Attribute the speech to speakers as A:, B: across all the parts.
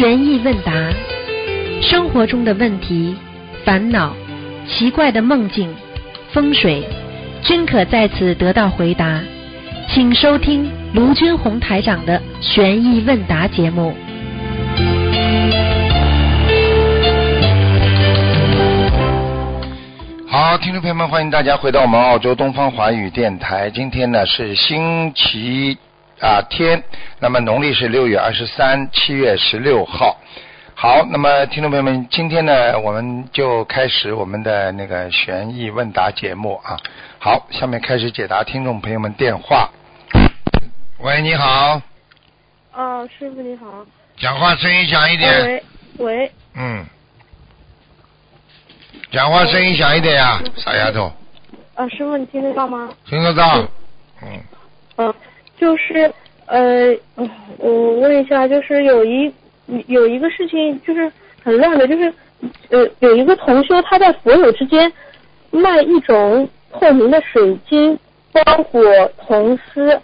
A: 悬疑问答，生活中的问题、烦恼、奇怪的梦境、风水，均可在此得到回答。请收听卢军红台长的悬疑问答节目。
B: 好，听众朋友们，欢迎大家回到我们澳洲东方华语电台。今天呢是星期啊天，那么农历是六月二十三，七月十六号。好，那么听众朋友们，今天呢我们就开始我们的那个悬疑问答节目啊。好，下面开始解答听众朋友们电话。喂，你好，
C: 哦，师傅你好。
B: 讲话声音响一
C: 哦
B: 点。
C: 喂喂，
B: 嗯，讲话声音响一点呀，傻丫头，
C: 啊，师傅你听得到吗？
B: 听得到？嗯，
C: 嗯，就是呃，我问一下，就是有一有一个事情就是很乱的，就是呃有一个同修他在佛友之间卖一种透明的水晶、包裹、铜丝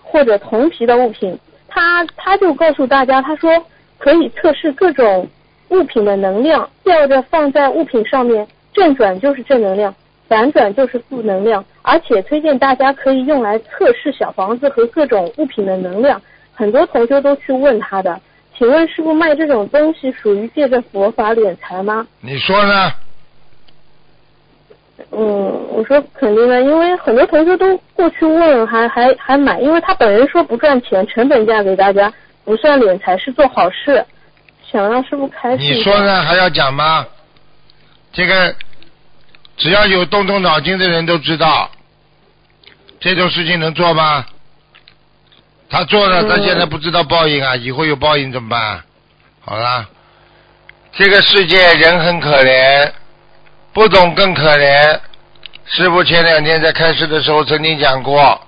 C: 或者铜皮的物品，他他就告诉大家，他说可以测试各种物品的能量，吊着放在物品上面，正转就是正能量，反转就是负能量，而且推荐大家可以用来测试小房子和各种物品的能量。很多同学都去问他的，请问师傅卖这种东西属于借着佛法敛财吗？
B: 你说呢？
C: 嗯，我说肯定的，因为很多同学都过去问，还还还买，因为他本人说不赚钱，成本价给大家，不算敛财，是做好事，想让师傅开心。
B: 你说呢？还要讲吗？这个只要有动动脑筋的人都知道，这种事情能做吗？他做了，
C: 嗯
B: 他现在不知道报应啊，以后有报应怎么办？好啦，这个世界人很可怜，不懂更可怜。师傅前两天在开示的时候曾经讲过，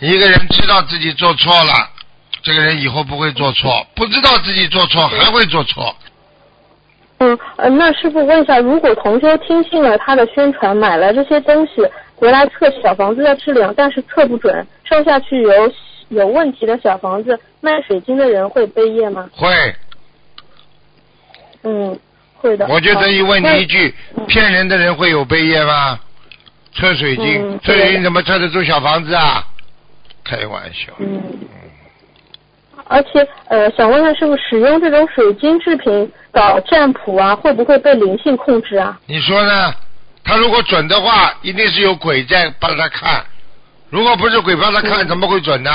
B: 一个人知道自己做错了，这个人以后不会做错；不知道自己做错，还会做错。
C: 嗯，呃，那师傅问一下，如果同修听信了他的宣传，买了这些东西回来测小房子的质量，但是测不准，烧下去有有问题的小房子，卖水晶的人会背业吗？
B: 会，
C: 嗯，会的。
B: 我就
C: 好
B: 等于问你一句
C: 嗯：
B: 骗人的人会有背业吗？测水晶
C: 嗯，
B: 测水晶怎么测得住小房子啊？开玩笑。
C: 嗯，而且呃，想问问师傅，使用这种水晶制品搞占卜啊，会不会被灵性控制啊？
B: 你说呢？他如果准的话，一定是有鬼在帮他看；如果不是鬼帮他看，
C: 嗯
B: 怎么会准呢？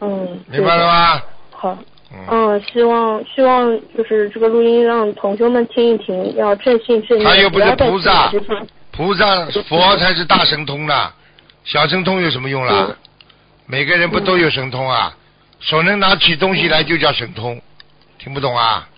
C: 嗯，
B: 明白了
C: 对的？
B: 吗？
C: 好。
B: 嗯，
C: 嗯，希望希望就是这个录音让同学们听一听，要正信正念，
B: 他又不是菩萨菩萨佛才是大神通呢，小神通有什么用啦
C: 嗯？
B: 每个人不都有神通啊？手能拿起东西来就叫神通，听不懂啊？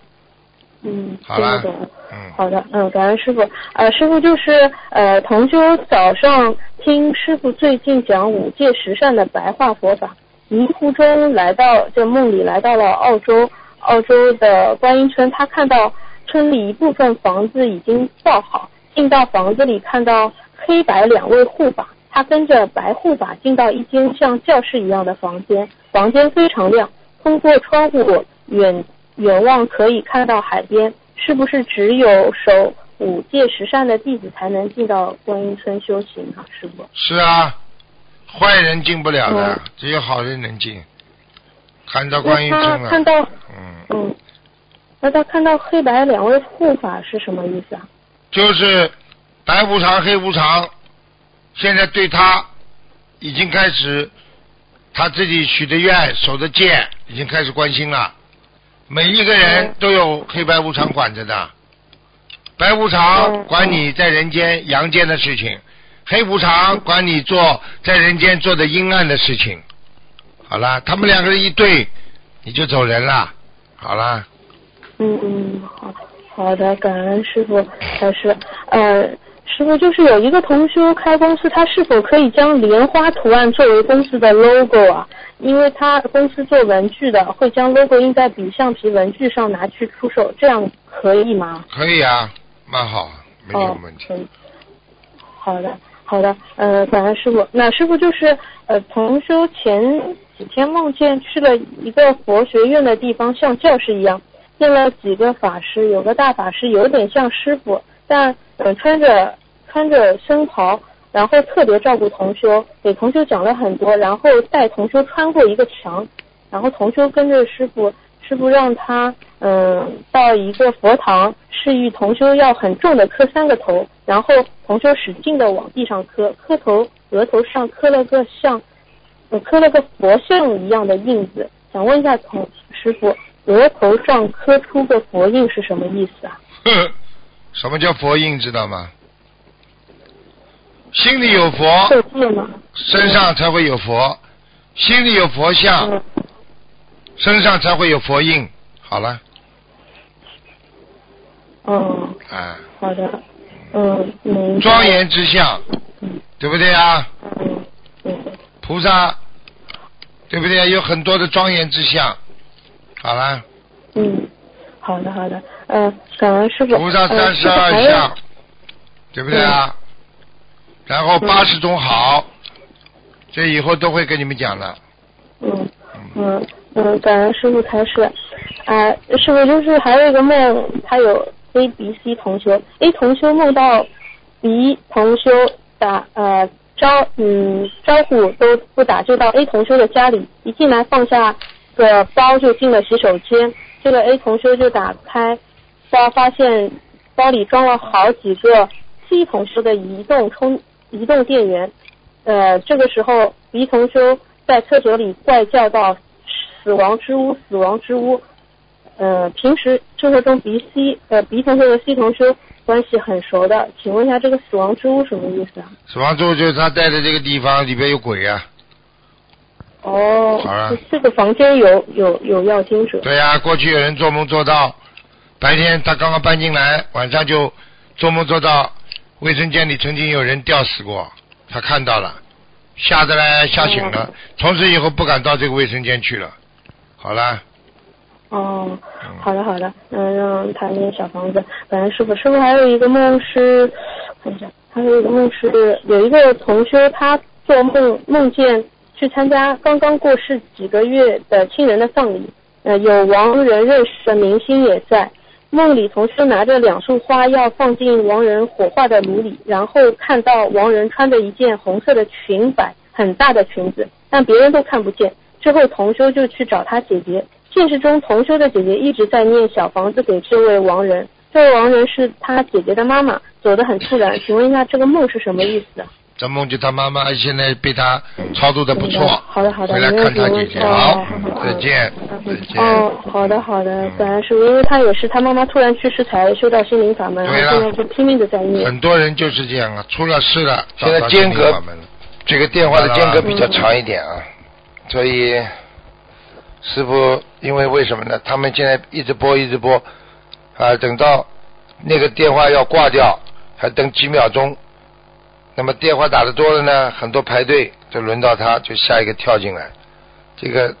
C: 嗯，
B: 好
C: 懂。
B: 嗯，
C: 好的，嗯，感恩师傅。呃，师傅就是呃，同修早上听师傅最近讲五戒十善的白话佛法，迷糊中来到这梦里来到了澳洲，澳洲的观音村，他看到村里一部分房子已经造好，进到房子里看到黑白两位护法，他跟着白护法进到一间像教室一样的房间，房间非常亮，通过窗户远远望可以看到海边，是不是只有守五戒十善的弟子才能进到观音村修行啊？师傅？
B: 是啊，坏人进不了的
C: 嗯，
B: 只有好人能进。看到观音村了，
C: 看到，
B: 嗯，
C: 嗯，那他看到黑白两位护法是什么意思啊？
B: 就是白无常、黑无常，现在对他已经开始，他自己许的愿、守的戒，已经开始关心了。每一个人
C: 嗯
B: 都有黑白无常管着的，白无常
C: 嗯
B: 管你在人间阳间的事情，黑无常管你做在人间做的阴暗的事情。好了，他们两个人一对，你就走人了。好了，
C: 嗯嗯，好好的，感恩师傅老师。呃，师傅就是有一个同修开公司，他是否可以将莲花图案作为公司的 logo 啊？因为他公司做文具的，会将 logo 印在笔橡皮文具上拿去出售，这样可以吗？
B: 可以啊，蛮好，没什么
C: 哦
B: 问题。
C: 好的，好的，呃，感恩师傅。那师傅就是呃，同修前几天梦见去了一个佛学院的地方，像教室一样，见了几个法师，有个大法师有点像师傅，但呃穿着穿着僧袍，然后特别照顾同修，给同修讲了很多，然后带同修穿过一个墙，然后同修跟着师傅，师傅让他嗯到一个佛堂，示意同修要很重的磕三个头，然后同修使劲的往地上磕，磕头额头上磕了个像。磕了个佛像一样的印子，想问一下同师傅，额头上磕出个佛印是什么意思啊？
B: 什么叫佛印？知道吗？心里有佛，身上才会有佛；心里有佛像，身上才会有佛印。好了。
C: 哦。
B: 啊。
C: 好的。嗯。嗯。
B: 庄严之相，对不对啊？
C: 嗯。嗯。
B: 菩萨，对不对？有很多的庄严之相。好了。
C: 嗯，好的好的，呃，感恩师傅。
B: 菩萨三十二相，对不对啊？然后八十种好，这以后都会跟你们讲的。
C: 嗯嗯嗯，感恩师傅开始。啊，师傅就是还有一个梦，他有 A、B、C 同修，A 同修梦到 B 同修打呃。招嗯招呼都不打，就到 A 同修的家里，一进来放下个包就进了洗手间。这个 A 同修就打开包，发现包里装了好几个 C 同修的移动充移动电源。呃，这个时候 B 同修在厕所里怪叫道：“死亡之屋，死亡之屋。”呃，平时生活中 B C 呃 B 同修和 C 同修。关系很熟的，请问一下，这个死亡之屋什么意思啊？
B: 死亡之屋就是他待的这个地方里边有鬼啊。
C: 哦。
B: 好了。
C: 这个房间有有有要经者。
B: 对呀，过去有人做梦做到，白天他刚刚搬进来，晚上就做梦做到卫生间里曾经有人吊死过，他看到了，吓得来吓醒了，从此以后不敢到这个卫生间去了。好了。
C: 哦，好的好的，嗯，让他那个小房子。感恩师傅，师傅还有一个梦是，看一下，还有一个梦是有一个同学他做梦梦见去参加刚刚过世几个月的亲人的葬礼，呃，有亡人认识的明星也在。梦里同学拿着两束花要放进亡人火化的炉里，然后看到亡人穿着一件红色的裙摆，很大的裙子，但别人都看不见。之后同修就去找他姐姐。现实中，同修的姐姐一直在念小房子给这位亡人。这位亡人是他姐姐的妈妈，走得很突然。请问一下，这个梦是什么意思？
B: 这梦就他妈妈现在被他操作的不错。
C: 好的好的，
B: 回来看他姐姐。好，再见再见。
C: 哦，好的好的，本来是因为他也是他妈妈突然去世才修到心灵法门，然后现在就拼命的在念。
B: 很多人就是这样啊，出了事了，现在间隔，这个电话的间隔比较长一点啊，所以。师傅，因为为什么呢？他们现在一直播，一直播，啊，等到那个电话要挂掉，还等几秒钟。那么电话打的多了呢，很多排队，就轮到他，就下一个跳进来。这个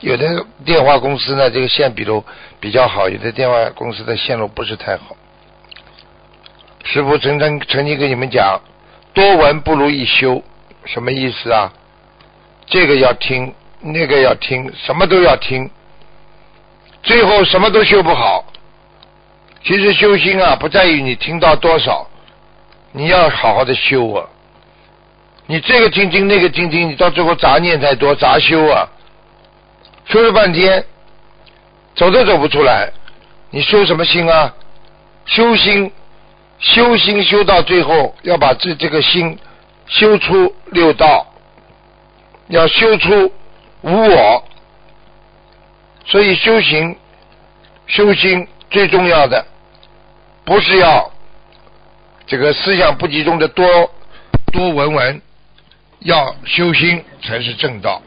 B: 有的电话公司呢，这个线比如比较好；有的电话公司的线路不是太好。师傅曾曾曾经跟你们讲，多闻不如一修，什么意思啊？这个要听。那个要听，什么都要听，最后什么都修不好。其实修心啊，不在于你听到多少，你要好好的修啊。你这个听听，那个听听，你到最后杂念太多，杂修啊，修了半天，走都走不出来。你修什么心啊？修心，修心修到最后，要把这这个心修出六道，要修出。无我，所以修行、修心最重要的，不是要这个思想不集中的多多闻闻，要修心才是正道。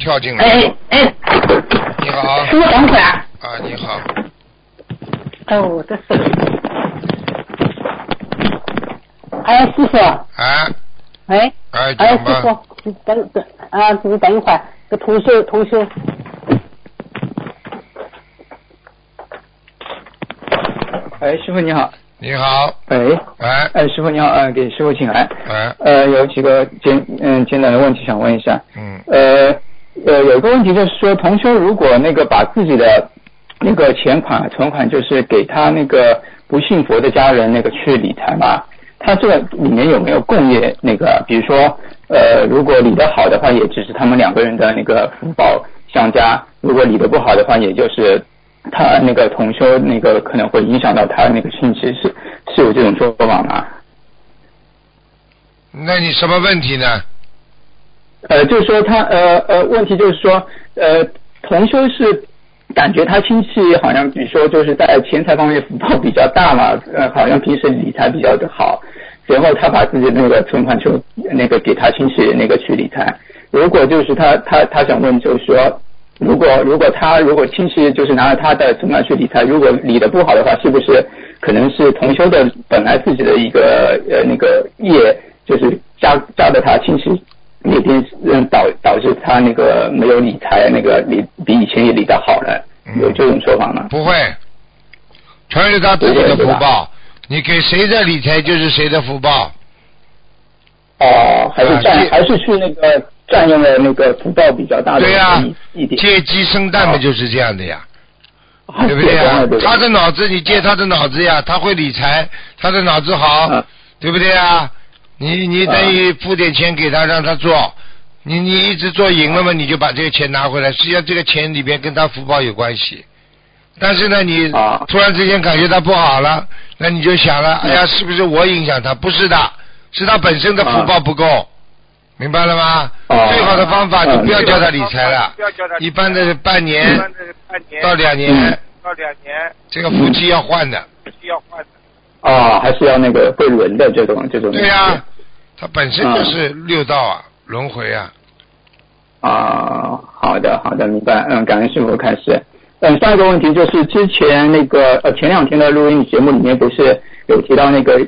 B: 跳进来。
D: 哎哎。
B: 你好。
D: 师傅等会儿。
B: 啊，你好。
D: 哦，这是。哎，师傅。
B: 哎。
D: 喂。
B: 哎，
D: 哎，师傅。等等啊，只是等一会儿，个同学同修。
E: 哎，师傅你好。
B: 你好，
E: 喂，
B: 哎
E: 哎，师傅你好，呃，给师傅请来。
B: 哎，
E: 呃，有几个简嗯简短的问题想问一下。
B: 嗯
E: 呃呃，有一个问题就是说，同修如果那个把自己的那个钱款存款，就是给他那个不信佛的家人那个去理财嘛，他这个里面有没有共业那个？比如说，呃，如果理得好的话，也只是他们两个人的那个福报相加；如果理得不好的话，也就是他那个同修那个可能会影响到他那个亲戚，是是有这种说法吗？
B: 那你什么问题呢？
E: 呃，就是说他呃呃，问题就是说呃，同修是感觉他亲戚好像，比如说就是在钱财方面福报比较大嘛，呃，好像平时理财比较的好，然后他把自己那个存款就那个给他亲戚那个去理财。如果就是他他他想问就是说，如果如果他如果亲戚就是拿着他的存款去理财，如果理的不好的话，是不是可能是同修的本来自己的一个呃那个业，就是加加的他亲戚那边嗯导导致他那个没有理财那个理比以前也理的好了，有这种说法吗？
B: 不会，全是他自己的福报。你给谁的理财就是谁的福报。
E: 哦，还是占、
B: 啊
E: 还是去那个占用了那个福报比较大的
B: 对呀、
E: 一一点，
B: 借鸡生蛋嘛，就是这样的呀，
E: 啊
B: 对不对呀？他的脑子，你借他的脑子呀，他会理财，他的脑子好
E: 啊，
B: 对不对呀？你你等于付点钱给他，让他做，你你一直做赢了嘛，你就把这个钱拿回来。实际上这个钱里边跟他福报有关系，但是呢，你
E: 啊。
B: 突然之间感觉他不好了，那你就想了，哎呀，是不是我影响他？不是的，是他本身的福报不够，明白了吗？
E: 啊
B: 最好的方法就
E: 嗯
B: 不要叫他理财了
F: 不要叫他，
B: 一般的半年
F: 一般的半年
B: 到两年
E: 嗯，
F: 到两年
B: 这个夫妻要换的。
F: 夫妻要换的。
E: 哦，还是要那个会轮的这种这种。
B: 对呀、它本身就是六道啊，轮回啊。
E: 啊，好的好的，明白。嗯，感恩师傅开始。嗯，下一个问题就是之前那个呃前两天的录音节目里面不是有提到那个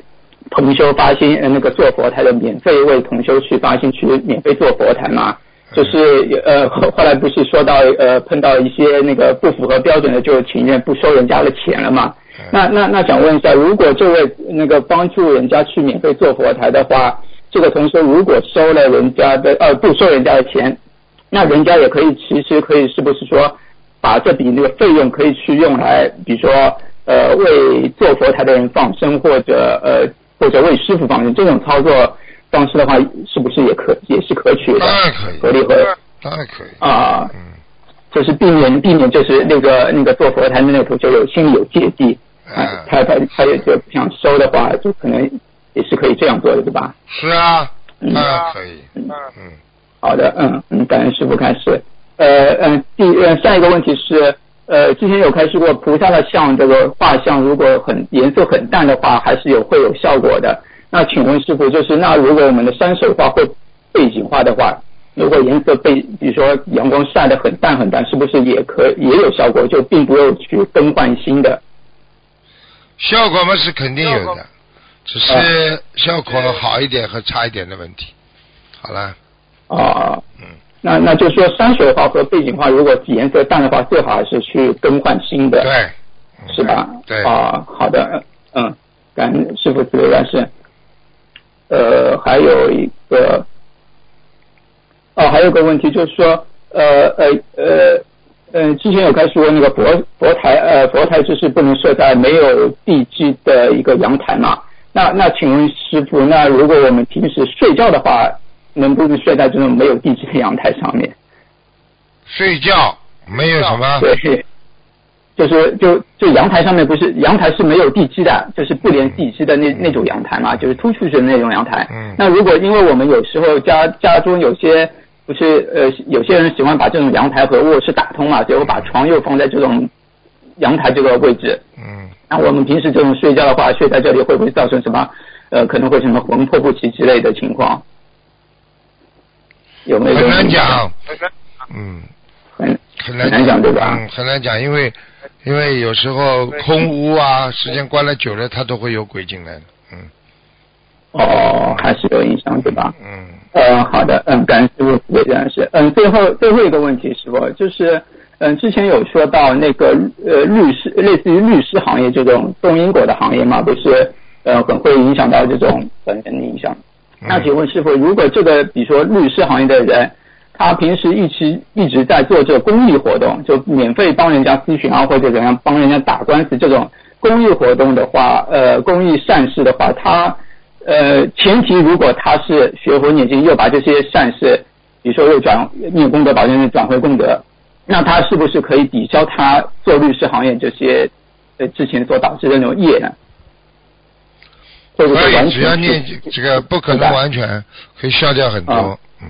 E: 同修发心呃那个做佛台的免费为同修去发心去免费做佛台嘛？就是呃后后来不是说到呃碰到一些那个不符合标准的就情愿不收人家的钱了嘛？那那那想问一下，如果这位那个帮助人家去免费做佛台的话，这个同修如果收了人家的呃不收人家的钱，那人家也可以其实可以是不是说把这笔那个费用可以去用来，比如说呃为做佛台的人放生或者呃或者为师傅放生这种操作方式的话，是不是也可也是可取的？
B: 当然可以
E: 合理合
B: 当然可以。
E: 啊。
B: 嗯，
E: 就是避免避免就是那个那个做佛台的那个头就有心里有芥蒂，
B: 嗯
E: 啊，他他他也就不想收的话，就可能也是可以这样做的，对吧？
B: 是啊，
E: 嗯
B: 当然可以。
E: 嗯
B: 嗯，
E: 好的，嗯嗯，感恩师傅开始。呃嗯，第呃下一个问题是，呃之前有开示过菩萨的像这个画像，如果很颜色很淡的话，还是有会有效果的。那请问师傅，就是那如果我们的山水画或背景画的话，如果颜色被比如说阳光晒得很淡很淡，是不是也可也有效果？就并不用去更换新的。
B: 效果嘛是肯定有的，只是效果好一点和差一点的问题。好了，
E: 啊，
B: 嗯，
E: 那那就说山水画和背景画，如果颜色淡的话，最好还是去更换新的。
B: 对，嗯
E: 是吧？
B: 对，
E: 啊，好的，嗯，感恩师傅慈悲开示。呃，还有一个，哦，还有个问题就是说，呃呃呃呃，之前有开始说那个佛佛台呃佛台就是不能设在没有地基的一个阳台嘛？那那请问师傅，那如果我们平时睡觉的话，能不能睡在这种没有地基的阳台上面？
B: 睡觉没有什么，
E: 对，就是就就阳台上面不是阳台是没有地基的，就是不连地基的那那种阳台嘛，就是突出去的那种阳台。
B: 嗯
E: 那如果因为我们有时候家家中有些不是呃有些人喜欢把这种阳台和卧室打通嘛，结果把床又放在这种阳台这个位置。
B: 嗯，
E: 那我们平时这种睡觉的话，睡在这里会不会造成什么呃可能会什么魂魄不齐之类的情况？有没有？
B: 很难讲，嗯，
E: 很
B: 很难
E: 讲对吧？
B: 嗯，很难讲，因为因为有时候空屋啊，时间关了久了，它都会有鬼进来的，嗯。
E: 哦，还是有影响对吧？
B: 嗯，
E: 呃，好的，嗯，感谢师傅，也这样是，嗯，最后最后一个问题，师傅就是嗯，之前有说到那个呃律师，类似于律师行业这种动因果的行业嘛，不是呃很会影响到这种本人的影响。那请问师傅，如果这个比如说律师行业的人，他平时一直一直在做这个公益活动，就免费帮人家咨询啊，或者怎样帮人家打官司这种公益活动的话，呃，公益善事的话，他呃前提如果他是学佛念经，又把这些善事，比如说又转念功德宝剑转回功德，那他是不是可以抵消他做律师行业这些呃之前所导致的那种业呢？会不
B: 可以，
E: 会完
B: 只要
E: 全
B: 念这个不可能完全可以消掉很多
E: 啊，
B: 嗯，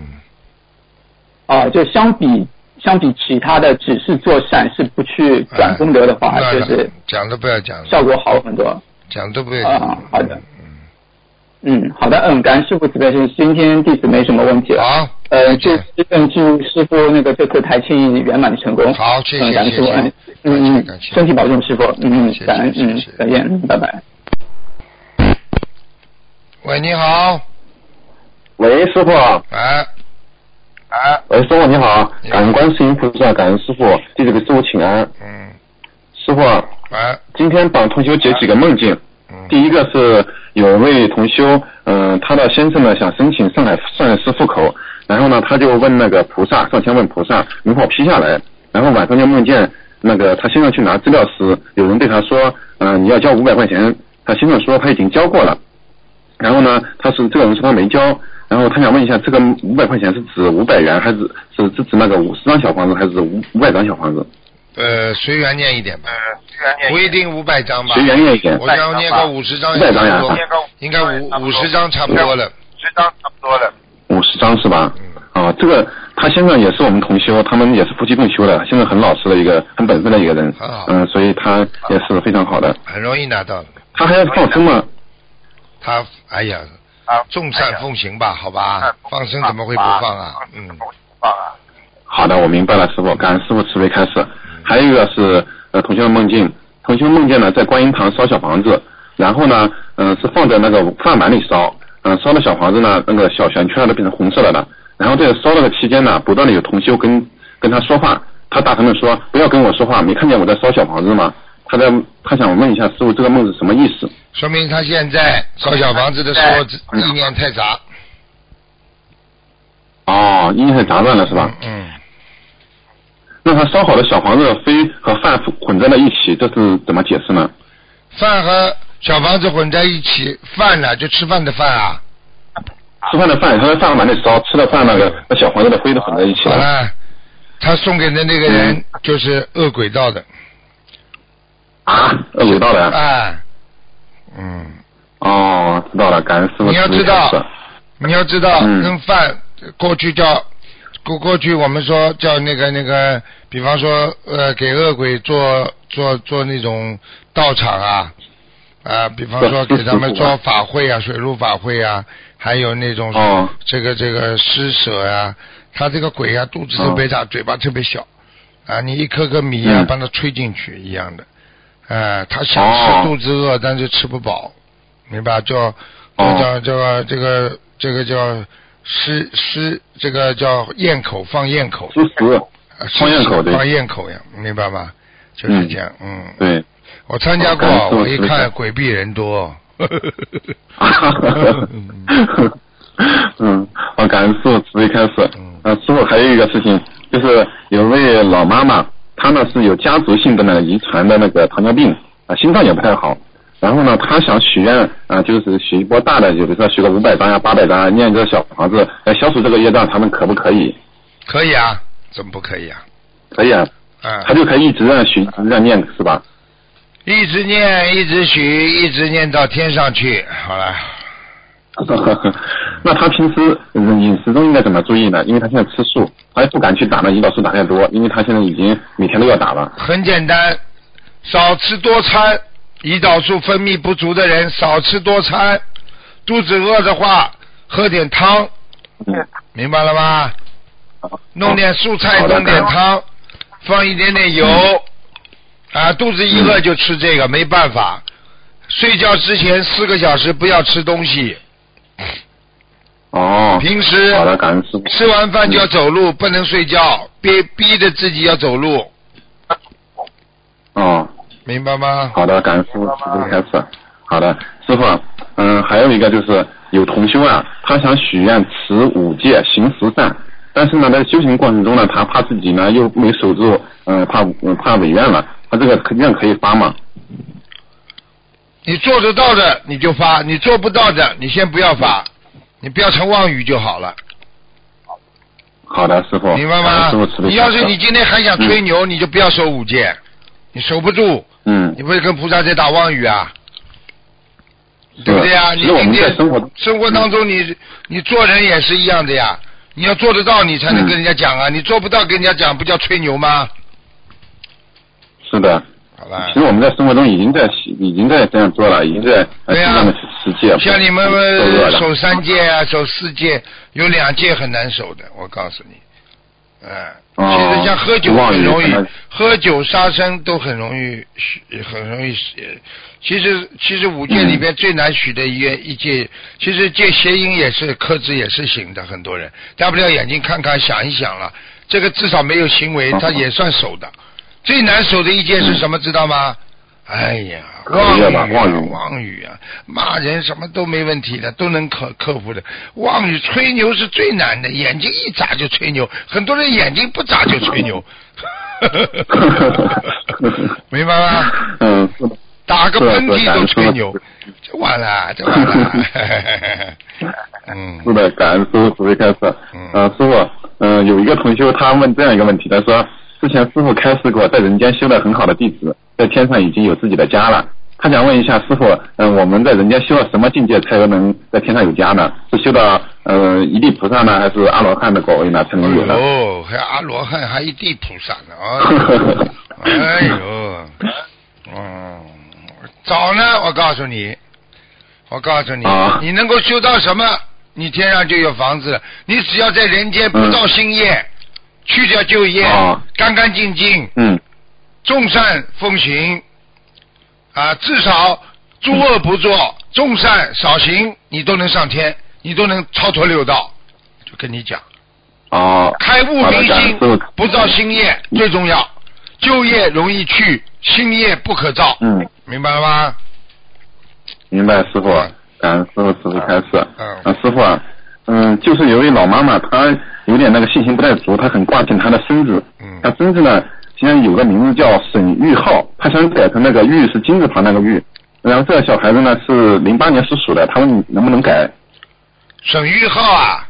E: 啊，就相比相比其他的只是做善事不去转功德的话，
B: 那
E: 就是
B: 讲都不要讲了，
E: 效果好很多。
B: 讲都不要讲
E: 啊，好的
B: 嗯，
E: 嗯，好的，嗯，感恩师傅慈悲心，今天弟子没什么问题了。
B: 好，
E: 呃，祝
B: 再见
E: 嗯祝师傅那个这次台庆圆满成功。
B: 好谢谢
E: 嗯，感恩师傅，嗯嗯身体保重，师傅，嗯嗯，感恩，嗯再见，嗯拜拜。
B: 喂，你好，
F: 喂，师傅，
B: 哎，
F: 哎，喂，师傅你好。感恩观世音菩萨，感恩师傅，弟子给师傅请安。
B: 嗯，
F: 师傅，
B: 哎，
F: 今天帮同修解几个梦境。
B: 嗯，
F: 第一个是有位同修，嗯、他的先生呢想申请上海上海市户口，然后呢他就问那个菩萨，上前问菩萨能否批下来，然后晚上就梦见那个他先生去拿资料时，有人对他说，嗯、你要交五百块钱，他先生说他已经交过了，然后呢他是这个人说他没交，然后他想问一下，这个五百块钱是指五百元，还是是是指那个五十张小房子，还是五五百张小房子？
B: 呃，随缘念一点吧，不一定五百张吧，
F: 随缘念一点。
B: 我想念个五十张
F: 五百张呀。
B: 差不多应该五五十张差不多了，
F: 五十张是吧？
B: 嗯。
F: 啊，这个他先生也是我们同修，他们也是夫妻共修的，现在很老实的一个，很本分的一个人。嗯，所以他也是非常好的。
B: 很容易拿到的。
F: 他还要放生吗？
B: 他哎呀，众善奉行吧，好吧，放生怎么会不放啊？嗯，
F: 好的，我明白了，师傅，感恩师傅慈悲开示。还有一个是呃，同学的梦境，同学梦见呢在观音堂烧小房子，然后呢，嗯、是放在那个饭碗里烧，嗯、烧的小房子呢，那个小圆圈都变成红色的了。然后在烧那个期间呢，不断的有同修跟跟他说话，他大声的说不要跟我说话，没看见我在烧小房子吗？他在他想问一下师傅，这个梦是什么意思？
B: 说明他现在烧小房子的时候意念太杂，
F: 哦，意念太杂乱了是吧？
B: 嗯，
F: 那他烧好的小房子非和饭混在了一起，这是怎么解释呢？
B: 饭和小房子混在一起，饭呢就吃饭的饭啊。
F: 吃饭的饭，他在饭碗里烧，吃的饭那个那小房子的灰都混在一起了。
B: 好了，他送给的那个人就是恶鬼道的，
F: 啊，恶鬼道的。
B: 哎，嗯，
F: 哦，知道了，感恩师傅
B: 你要知道你要知道，
F: 嗯。
B: 跟饭过去叫过过去我们说叫那个那个，比方说呃给恶鬼做做做那种道场啊。啊，比方说给他们做法会啊，水陆法会啊，还有那种
F: 哦。
B: 这个这个施舍呀、他这个鬼啊，肚子特别大，嘴巴特别小，啊，你一颗颗米啊，
F: 嗯。
B: 帮他吹进去一样的，啊，他想
F: 哦
B: 吃肚子饿，但是吃不饱，明白？叫
F: 哦
B: 叫这个这个这个叫施施，这个叫咽口放咽口，
F: 吃食，
B: 啊
F: 放咽口对
B: 放咽口呀，明白吗？就是这样，嗯，
F: 对。
B: 我参加过我一看鬼避人多。
F: 嗯，我感恩师傅慈悲开始
B: 嗯。
F: 呃，师傅还有一个事情，就是有位老妈妈，她呢是有家族性的那个遗传的那个糖尿病，啊、心脏也不太好。然后呢，他想许愿啊、就是许一波大的，就比如说许个五百张呀、八百张啊，念一个小房子来消除这个业障，他们可不可以？
B: 可以啊，怎么不可以啊？
F: 可以啊，
B: 啊
F: 他，就可以一直这样许，一直这样念，是吧？
B: 一直念，一直许，一直念到天上去。好了，
F: 那他平时嗯饮食中应该怎么注意呢？因为他现在吃素，他也不敢去打那胰岛素打太多，因为他现在已经每天都要打了。
B: 很简单，少吃多餐。胰岛素分泌不足的人少吃多餐，肚子饿的话喝点汤，
F: 嗯，
B: 明白了吗？弄点素菜，弄点汤，放一点点油，啊，肚子一饿就吃这个，没办法。睡觉之前四个小时不要吃东西，
F: 哦，
B: 平时
F: 好的，感恩师傅。
B: 吃完饭就要走路，不能睡觉，逼逼着自己要走路，
F: 哦，
B: 明白吗？
F: 好的，感恩师傅慈悲开始。好的，师傅，嗯，还有一个就是有同修啊，他想许愿持五戒行十善，但是呢，在修行过程中呢，他怕自己呢又没守住，嗯、怕嗯怕违愿了，他这个愿可以发吗？
B: 你做得到的你就发，你做不到的你先不要发，你不要成妄语就好了，
F: 好的，师傅，
B: 明白吗？你要是你今天还想吹牛，你就不要守五戒，你守不住，
F: 嗯。
B: 你，不是跟菩萨在打妄语啊？对不对呀？你今天
F: 生活
B: 生活当中你，你做人也是一样的呀。你要做得到，你才能
F: 嗯。
B: 跟人家讲啊！你做不到，跟人家讲，不叫吹牛吗？
F: 是的，其实。我们在生活中已经在已经在这样做了，已经在呃
B: 对呀
F: 适当的实践。
B: 像你们守三戒啊，守四戒，有两戒很难守的，我告诉你。其实像喝酒很容易喝酒杀生都很容易许，很容易许。其实其实五戒里边最难许的一个一戒，其实戒邪淫也是克制也是行的，很多人大不了眼睛看看想一想了，这个至少没有行为，
F: 哦
B: 他也算守的。最难守的一件是什么？知道吗？哎呀，
F: 口
B: 妄语啊，
F: 妄语
B: 妄语啊，骂人什么都没问题的，都能克克服的。妄语吹牛是最难的，眼睛一眨就吹牛，很多人眼睛不眨就吹牛，明白吗？
F: 嗯。
B: 打个喷嚏都吹牛
F: 是的，
B: 这完了，这完了。嗯
F: 是的，感恩师傅慈悲开始。
B: 嗯
F: 呃，师傅，嗯、有一个同学他问这样一个问题，他说之前师傅开示过，在人间修的很好的弟子，在天上已经有自己的家了。他想问一下师傅，嗯、我们在人间修到什么境界才能在天上有家呢？是修到呃一地菩萨呢，还是阿罗汉的果位呢才能有呢？
B: 哦，还阿罗汉，还一地菩萨呢啊！哎呦，嗯，早呢，我告诉你，我告诉你，
F: 啊
B: 你能够修到什么，你天上就有房子了。你只要在人间不造新业，去掉旧业，
F: 啊
B: 干干净净，
F: 嗯
B: 众善奉行，啊，至少诸恶不作，众善少行，你都能上天，你都能超脱六道。就跟你讲。
F: 哦，
B: 开悟明心不造新业最重要。旧业容易去，新业不可造。
F: 嗯，
B: 明白了吗？
F: 明白师傅，感恩师傅师傅开示。
B: 嗯
F: 啊，师傅啊，嗯，就是有一位老妈妈，她有点那个信心不太足，她很挂念她的孙子。
B: 嗯
F: 她孙子呢，现在有个名字叫沈玉浩，她想改成那个玉是金字旁那个玉。然后这个小孩子呢是零八年属鼠的，他问你能不能改？
B: 沈玉浩啊，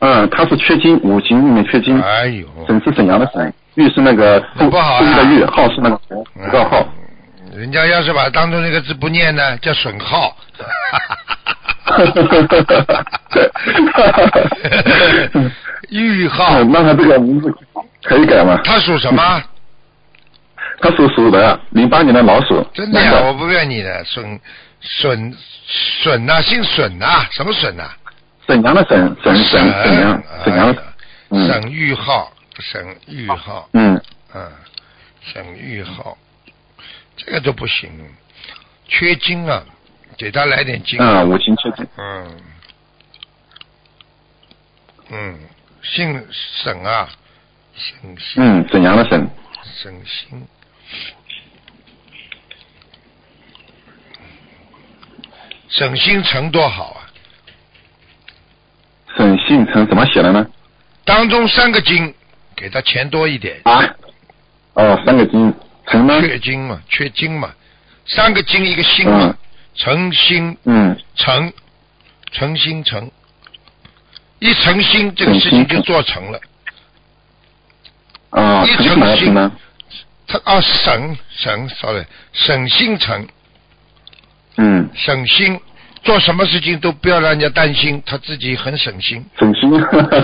F: 嗯，他是缺金，五行里面缺金。
B: 哎呦，
F: 沈是沈阳的沈，玉是那个富
B: 不好啊
F: 富裕的玉，浩是那个福个浩。
B: 嗯人家要是把当中那个字不念呢，叫损耗。玉浩，
F: 那他这个名字可以改吗？
B: 他属什么？
F: 他属鼠的，零八年的老鼠。
B: 真的呀，
F: 男
B: 我不骗你的，损损损呐，姓损呐，什么损呐？
F: 沈阳的沈，沈沈沈阳，沈阳
B: 沈玉浩，沈玉浩，
F: 嗯，
B: 嗯，沈玉浩，这个都不行，缺金啊，给他来点金。
F: 啊，五行缺金。
B: 嗯，嗯，姓沈啊，沈姓，
F: 嗯，沈阳的沈。
B: 沈星。沈星辰多好啊！
F: 沈姓陈怎么写的呢？
B: 当中三个金，给他钱多一点。
F: 啊？哦，三个金，
B: 缺金嘛，缺金嘛，三个金一个心嘛
F: 嗯，
B: 诚心
F: 嗯，
B: 诚，诚心诚，一诚心这个事情就做成了。
F: 啊，
B: 一诚心
F: 呢？
B: 他啊，省省，sorry，省心诚，
F: 嗯，
B: 省心，做什么事情都不要让人家担心，他自己很省心，
F: 省心。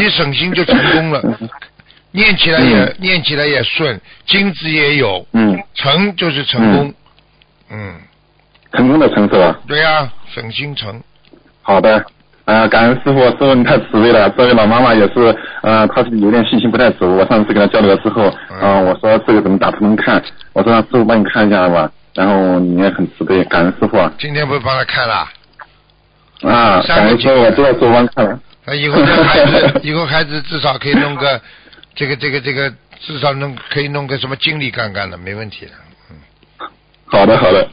B: 一省心就成功了，念起来也、
F: 嗯
B: 念起来也顺，金子也有，
F: 嗯，
B: 成就是成功，嗯，
F: 成功的成是吧？
B: 对呀、省心成。
F: 好的，呃，感恩师傅，师傅你太慈悲了。这位老妈妈也是，呃，她是有点信心不太足。我上次跟她交流了之后，
B: 嗯
F: 呃，我说这个怎么打不能看？我说让师傅帮你看一下吧。然后你也很慈悲，感恩师傅啊，
B: 今天不是帮她看了，
F: 啊感恩师傅，我知道师傅帮看了。
B: 那以后这孩子，以后孩子至少可以弄个这个这个这个至少能可以弄个什么经理干干的，没问题的。
F: 好的，好的，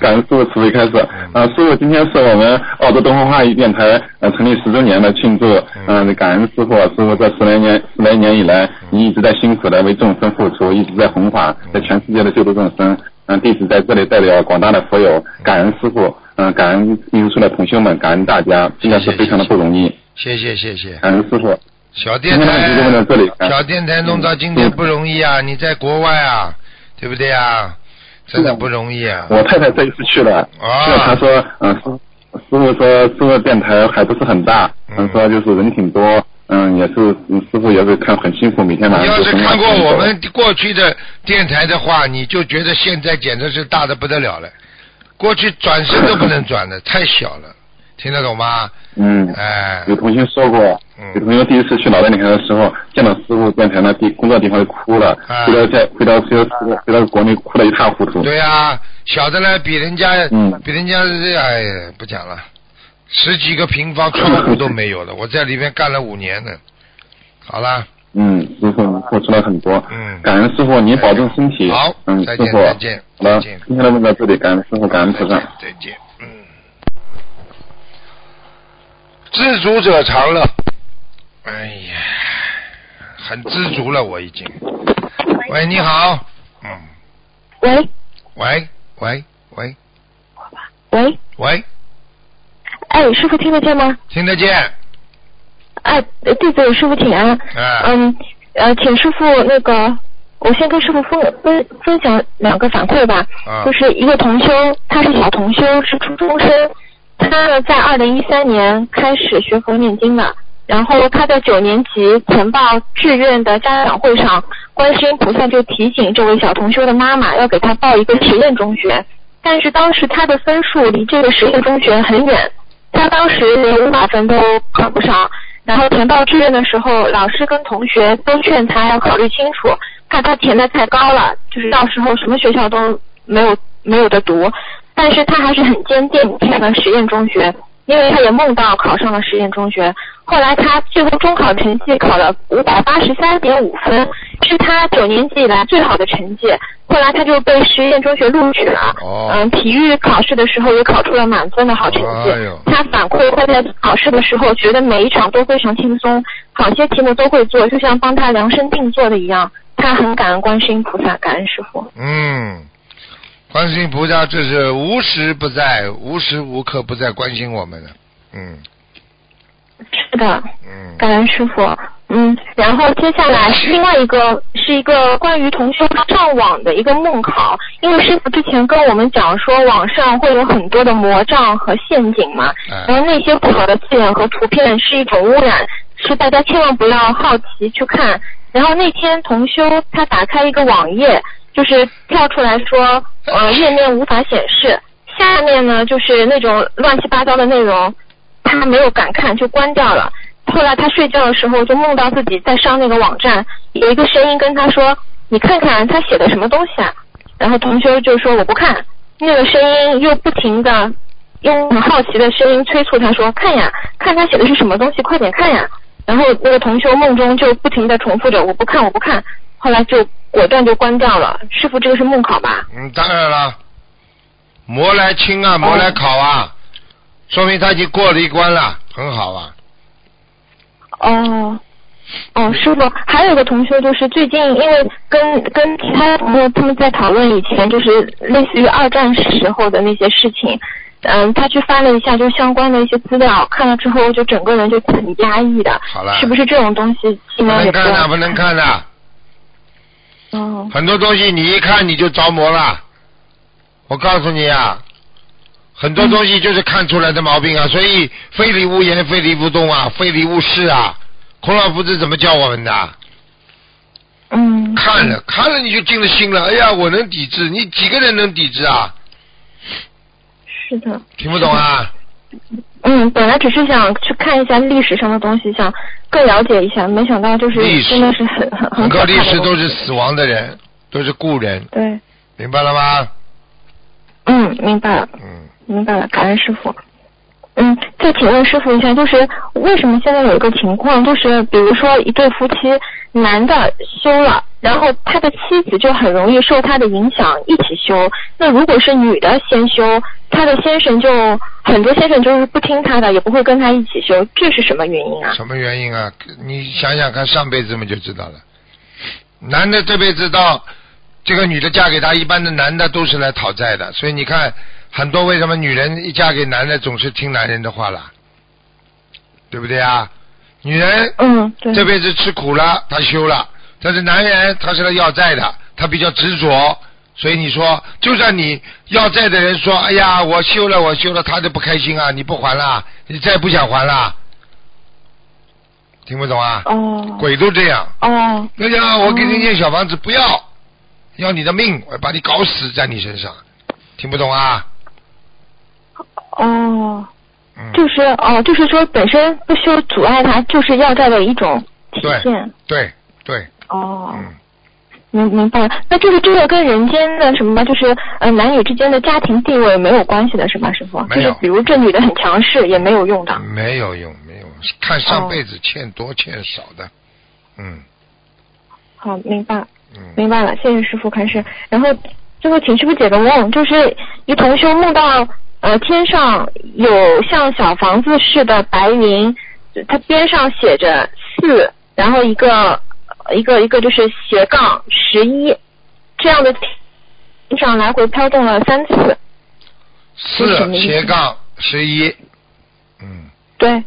F: 感恩师傅慈悲开示。啊，师傅，今天是我们澳洲东方话语电台呃成立十周年的庆祝，嗯，感恩师傅，师傅这十来年十来年以来，你一直在辛苦的为众生付出，一直在弘法，在全世界的救度众生。嗯，弟子在这里代表广大的佛友，感恩师傅，嗯，感恩艺术处的同学们，感恩大家，真的是非常的不容易。
B: 谢谢谢谢。
F: 感恩师傅。
B: 小电台，小电台弄到今天不容易啊！你在国外啊，对不对啊？真的不容易啊！
F: 我太太这一次去了，去了，她说，嗯，师师傅说，这个电台还不是很大，嗯，说就是人挺多，嗯，也是师傅也是看很辛苦，每天晚上。
B: 你要是看过我们过去的电台的话，你就觉得现在简直是大的不得了了，过去转身都不能转的，太小了。听得懂吗？
F: 嗯，
B: 哎，
F: 有同学说过，有同学第一次去老大电台的时候，见到师傅电台那地工作地方就哭了，回到在回到回到回到国内哭得一塌糊涂。
B: 对呀，小的呢比人家，嗯比人家哎呀不讲了，十几个平方窗户都没有了，我在里面干了五年呢。好了。
F: 嗯，师傅付出了很多。
B: 嗯。
F: 感恩师傅，您保重身体。
B: 好。
F: 嗯，
B: 再
F: 见
B: 再见。
F: 好了，今天的问到这里，感恩师傅，感恩菩萨。
B: 再见。知足者常乐。哎呀，很知足了，我已经。喂，你好。嗯。
G: 喂。
B: 喂喂喂。
G: 喂。
B: 喂。
G: 哎，师傅听得见吗？
B: 听得见。
G: 哎，弟子师傅请安。嗯。呃，请师傅那个，我先跟师傅分分分享两个反馈吧。
B: 啊。
G: 就是一个同修，他是小同修，是初中生。他呢，在二零一三年开始学佛念经的，然后他在九年级填报志愿的家长会上，观世音菩萨就提醒这位小同修的妈妈要给他报一个实验中学，但是当时他的分数离这个实验中学很远，他当时连五百分都考不上，然后填报志愿的时候，老师跟同学都劝他要考虑清楚，怕他填的太高了，就是到时候什么学校都没有没有的读。但是他还是很坚定填了实验中学，因为他也梦到考上了实验中学。后来他最后中考成绩考了五百八十三点五分，是他九年级以来最好的成绩。后来他就被实验中学录取了。
B: 哦。
G: 嗯，体育考试的时候也考出了满分的好成绩。他反馈他在考试的时候觉得每一场都非常轻松，好些题目都会做，就像帮他量身定做的一样。他很感恩观世音菩萨，感恩师傅。
B: 嗯。观世音菩萨，这是无时不在，无时无刻不在关心我们的，嗯。
G: 是的。
B: 嗯。
G: 感恩师傅，嗯，然后接下来另外一个是一个关于同修上网的一个梦考，因为师傅之前跟我们讲说网上会有很多的魔障和陷阱嘛，然后那些不好的字眼和图片是一种污染，是大家千万不要好奇去看。然后那天同修他打开一个网页。就是跳出来说，呃，页面无法显示。下面呢，就是那种乱七八糟的内容，他没有敢看，就关掉了。后来他睡觉的时候，就梦到自己在上那个网站，有一个声音跟他说：“你看看他写的什么东西啊？”然后同修就说：“我不看。”那个声音又不停的用很好奇的声音催促他说：“看呀，看他写的是什么东西，快点看呀！”然后那个同修梦中就不停的重复着：“我不看，我不看。”后来就。果断就关掉了，师傅，这个是梦考吧？
B: 嗯，当然了，魔来清啊，魔来考啊，说明他已经过了一关了，很好啊。
G: 哦，哦，师傅，还有个同学就是最近因为跟跟其他朋友他们在讨论以前就是类似于二战时候的那些事情，嗯，他去翻了一下就相关的一些资料，看了之后就整个人就很压抑的。
B: 好了。
G: 是不是这种东西？
B: 不能看的，不能看的。
G: 哦，
B: 很多东西你一看你就着魔了，我告诉你啊，很多东西就是看出来的毛病啊，所以非礼勿言，非礼勿动啊，非礼勿视啊。孔老夫子怎么教我们的？
G: 嗯。
B: 看了看了你就进了心了，哎呀，我能抵制，你几个人能抵制啊？
G: 是的。
B: 听不懂啊？
G: 嗯，本来只是想去看一下历史上的东西，想更了解一下，没想到就是真的是很很很
B: 多历史都是死亡的人，都是故人。
G: 对。
B: 明白了吗？
G: 嗯，明白了。
B: 嗯。
G: 明白了，感恩师傅。嗯，再请问师傅一下，就是为什么现在有一个情况，就是比如说一对夫妻，男的修了然后他的妻子就很容易受他的影响一起修。那如果是女的先修，他的先生就很多先生就是不听他的，也不会跟他一起修，这是什么原因啊？
B: 什么原因啊？你想想看，上辈子嘛就知道了。男的这辈子到这个女的嫁给他，一般的男的都是来讨债的，所以你看很多为什么女人一嫁给男的总是听男人的话了，对不对啊？女人
G: 嗯，对。
B: 这辈子吃苦了，她修了，但是男人他是来要债的，他比较执着，所以你说，就算你要债的人说，哎呀，我修了，我修了，他就不开心啊，你不还了，你再不想还了，听不懂啊？
G: 哦
B: 鬼都这样。
G: 哦
B: 那个我给你建小房子，不要，要你的命，我要把你搞死在你身上，听不懂啊？
G: 哦，
B: 嗯，
G: 就是哦，就是说本身不修阻碍他，就是要债的一种体现。
B: 对对，
G: 哦。
B: 嗯，
G: 明明白了，那就是这个跟人间的什么，就是呃男女之间的家庭地位没有关系的是吧，师傅？就是比如这女的很强势，也没有用的。
B: 没有用，没有，看上辈子欠多欠少的，嗯
G: 好，明白，
B: 嗯，
G: 明白了，谢谢师傅开始。然后最后请师傅解个梦，就是一同修梦到呃天上有像小房子似的白云，它边上写着四，然后一个一个一个就是斜杠十一，这样的天上来回飘动了三次。
B: 四斜杠十一，嗯，
G: 对，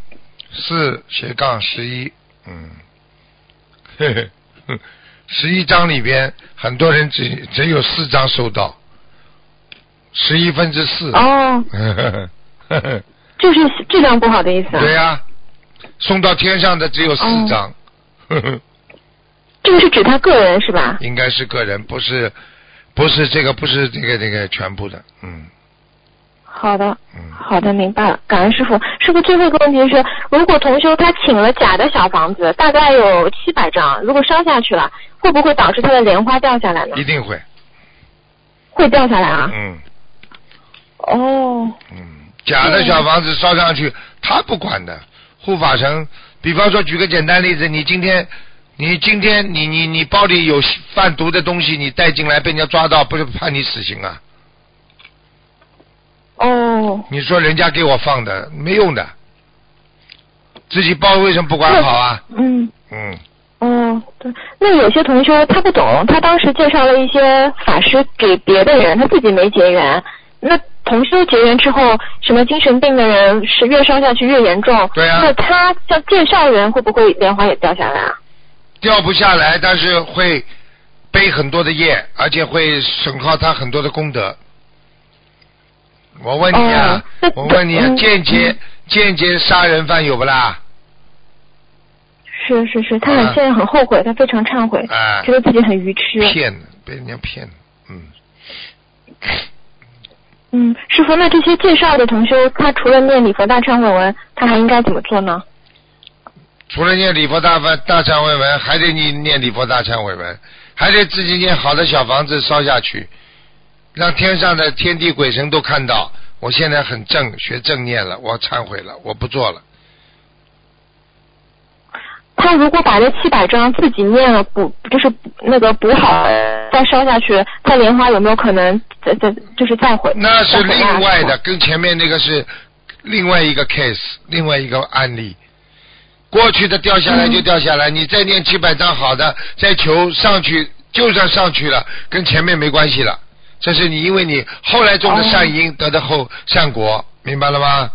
B: 四斜杠十一，嗯，嘿嘿，哼十一张里边很多人只只有四张收到，十一分之四，
G: 哦，就是质量不好的意思啊。
B: 对呀、送到天上的只有四
G: 哦
B: 张，
G: 这个是指他个人是吧？
B: 应该是个人，不是不是这个不是这个这个全部的，嗯
G: 好的，
B: 嗯，
G: 好的，明白了。感恩师傅。师傅，最后一个问题是，如果同修他请了假的小房子，大概有七百张，如果烧下去了，会不会导致他的莲花掉下来呢
B: 一？定会，
G: 会掉下来啊？
B: 嗯
G: 哦，
B: 嗯，假的小房子烧上去，他不管的，护法神。比方说，举个简单例子，你今天。你今天你你你包里有贩毒的东西，你带进来被人家抓到，不是判你死刑啊？
G: 哦，
B: 你说人家给我放的没用的，自己包为什么不管好啊？
G: 嗯，
B: 嗯，
G: 哦，对。那有些同学他不懂，他当时介绍了一些法师给别的人，他自己没结缘。那同修结缘之后，什么精神病的人是越烧下去越严重。
B: 对啊
G: 那他像介绍人会不会莲花也掉下来啊？
B: 掉不下来，但是会背很多的业，而且会损耗他很多的功德。我问你啊，
G: 哦
B: 我问你啊，
G: 嗯
B: 间接、
G: 嗯
B: 间接杀人犯有不啦？
G: 是是是，他很
B: 啊
G: 现在很后悔，他非常忏悔，
B: 哎
G: 觉得自己很愚痴。
B: 骗的，被人家骗的，嗯，
G: 嗯，师傅，那这些介绍的同学，他除了念礼佛大忏悔文，他还应该怎么做呢？
B: 除了念礼佛大法大忏悔文，还得你念礼佛大忏悔文，还得自己念好的小房子烧下去，让天上的天地鬼神都看到，我现在很正，学正念了，我忏悔了，我不做了。
G: 他如果把这七百张自己念了补，就是那个补好再烧下去，他莲花有没有可能再再就是再回？
B: 那是另外的，跟前面那个是另外一个 case，另外一个案例。过去的掉下来就掉下来，你再念七百张好的，再求上去，就算上去了，跟前面没关系了。这是你因为你后来种的善因得的后善果，明白了吗？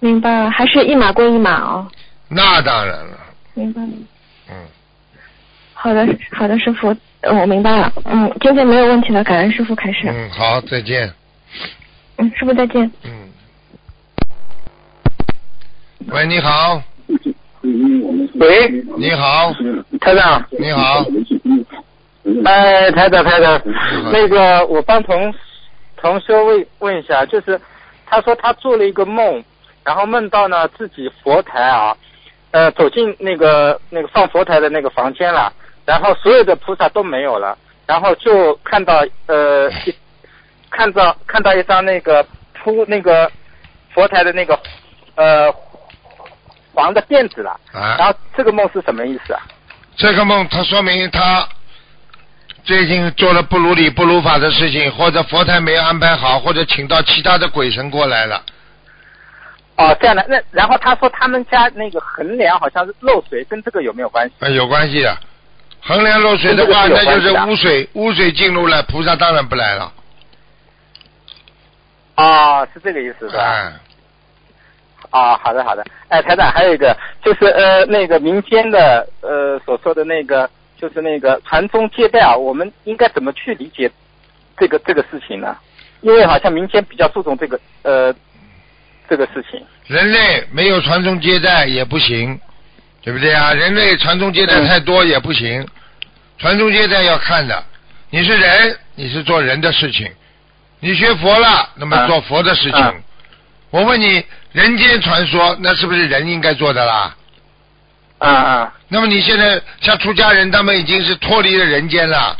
G: 明白了，还是一码归一码哦。
B: 那当然了，
G: 明白了。
B: 嗯，
G: 好的，好的，师傅，嗯我明白了。嗯，今天没有问题了，感恩师傅开始。
B: 嗯，好，再见，
G: 嗯，师傅再见。
B: 嗯。喂，你好，
E: 喂，
B: 你好，
E: 台长，
B: 你好，
E: 哎，台长，台长，那个我帮同同修问问一下，就是他说他做了一个梦，然后梦到呢自己佛台啊，呃，走进那个那个放佛台的那个房间了，然后所有的菩萨都没有了，然后就看到呃 一看到看到一张那个铺那个佛台的那个呃黄的垫子了，啊然
B: 啊，
E: 后这个梦是什么意思啊？
B: 这个梦，它说明他最近做了不如理不如法的事情，或者佛台没有安排好，或者请到其他的鬼神过来了。
H: 哦，这样的，那然后他说他们家那个横梁好像是漏水，跟这个有没有关系？
B: 啊，有关系的。横梁漏水的话，那就是污水，污水进入了，菩萨当然不来了。
H: 哦，是这个意思是吧？
B: 哎，
H: 啊，好的好的。哎，台长，还有一个就是呃那个民间的呃所说的那个就是那个传宗接代啊，我们应该怎么去理解这个这个事情呢？因为好像民间比较注重这个呃这个事情。
B: 人类没有传宗接代也不行，对不对啊？人类传宗接代太多也不行，传宗接代要看的。你是人，你是做人的事情；你学佛了，那么
H: 啊
B: 做佛的事情。
H: 啊
B: 我问你，人间传说，那是不是人应该做的啦？
H: 啊啊
B: 那么你现在像出家人，他们已经是脱离了人间了，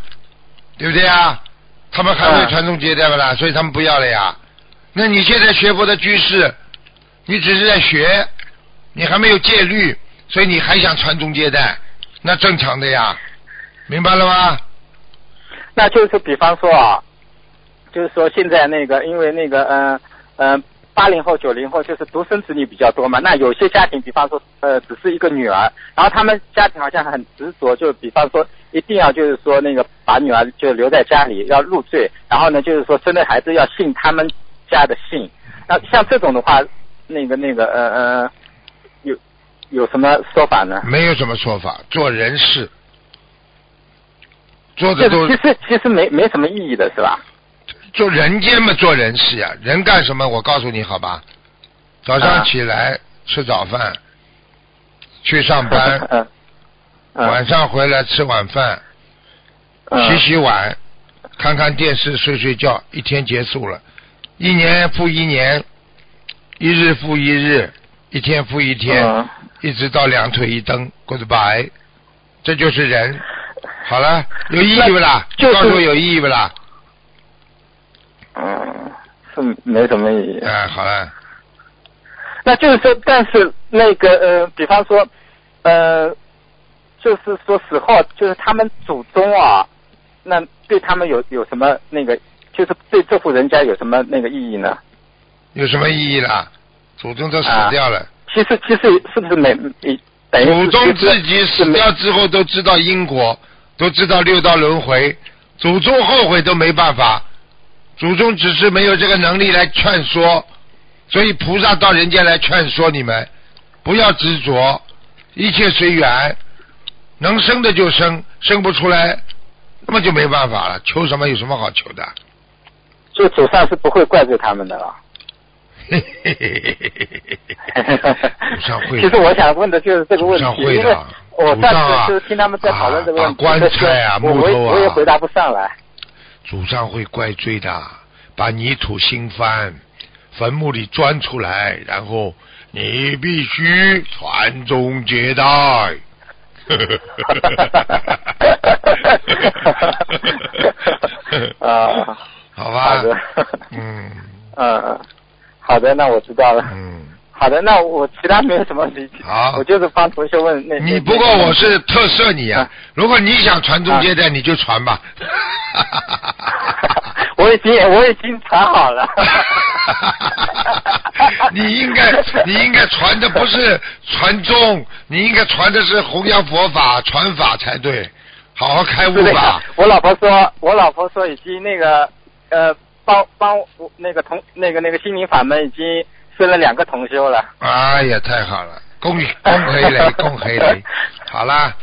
B: 对不对啊？他们还会
H: 嗯
B: 传宗接代不啦？所以他们不要了呀。那你现在学佛的居士，你只是在学，你还没有戒律，所以你还想传宗接代，那正常的呀，明白了吗？
H: 那就是比方说啊，就是说现在那个，因为那个嗯嗯八零后九零后就是独生子女比较多嘛，那有些家庭，比方说呃只是一个女儿，然后他们家庭好像很执着，就比方说一定要就是说那个把女儿就留在家里要入赘，然后呢就是说生的孩子要姓他们家的姓，那像这种的话，那个那个呃呃有有什么说法呢？
B: 没有什么说法，做人事，做的都
H: 这个其实其实没没什么意义的是吧？
B: 做人间嘛，做人事呀。人干什么？我告诉你好吧，早上
H: 啊
B: 起来吃早饭，去上班，晚上回来吃晚饭，
H: 嗯
B: 洗洗碗，看看电视，睡睡觉，一天结束了。一年复一年，一日复一日，一天复一天，
H: 嗯
B: 一直到两腿一蹬，goodbye，这就是人。好了，有意义不啦？
H: 就是
B: 告诉我有意义不啦？
H: 嗯，是没什么意义。
B: 哎，好了。
H: 那就是说，但是那个呃，比方说，呃，就是说死后，就是他们祖宗啊，那对他们有有什么那个，就是对这户人家有什么那个意义呢？
B: 有什么意义啦？祖宗都死掉了，
H: 其实其实是不是每一等于
B: 祖宗自己死掉之后都知道因果，都知道六道轮回，祖宗后悔都没办法，祖宗只是没有这个能力来劝说，所以菩萨到人间来劝说你们，不要执着，一切随缘，能生的就生，生不出来，那么就没办法了，求什么有什么好求的？
H: 就祖上是不会怪罪他们的了。
B: 嘿嘿嘿嘿嘿嘿祖上会
H: 其实我想问的就是这个问题
B: 会的
H: 我
B: 祖上
H: 次就是听他们在讨论这个问题，
B: 啊把棺材啊木头啊
H: 我也回答不上来。
B: 祖上会怪罪的，把泥土新翻，坟墓里钻出来，然后你必须传宗接代。
H: 啊，
B: 好吧
H: 好的，
B: 嗯
H: 嗯嗯，好的，那我知道了。
B: 嗯，
H: 好的，那我其他没有什么理解。
B: 好
H: 我就是帮同学问那。
B: 你不过我是特赦你啊
H: 啊，
B: 如果你想传宗接代，你就传吧。
H: 我已经我已经传好了。
B: 你应该你应该传的不是传宗，你应该传的是弘扬佛法、传法才对，好好开悟吧。
H: 我老婆说，我老婆说已经那个呃帮帮我那个同那个那个心灵法门已经分了两个同修了。
B: 哎呀，太好了，恭喜恭喜你，恭喜你。好啦，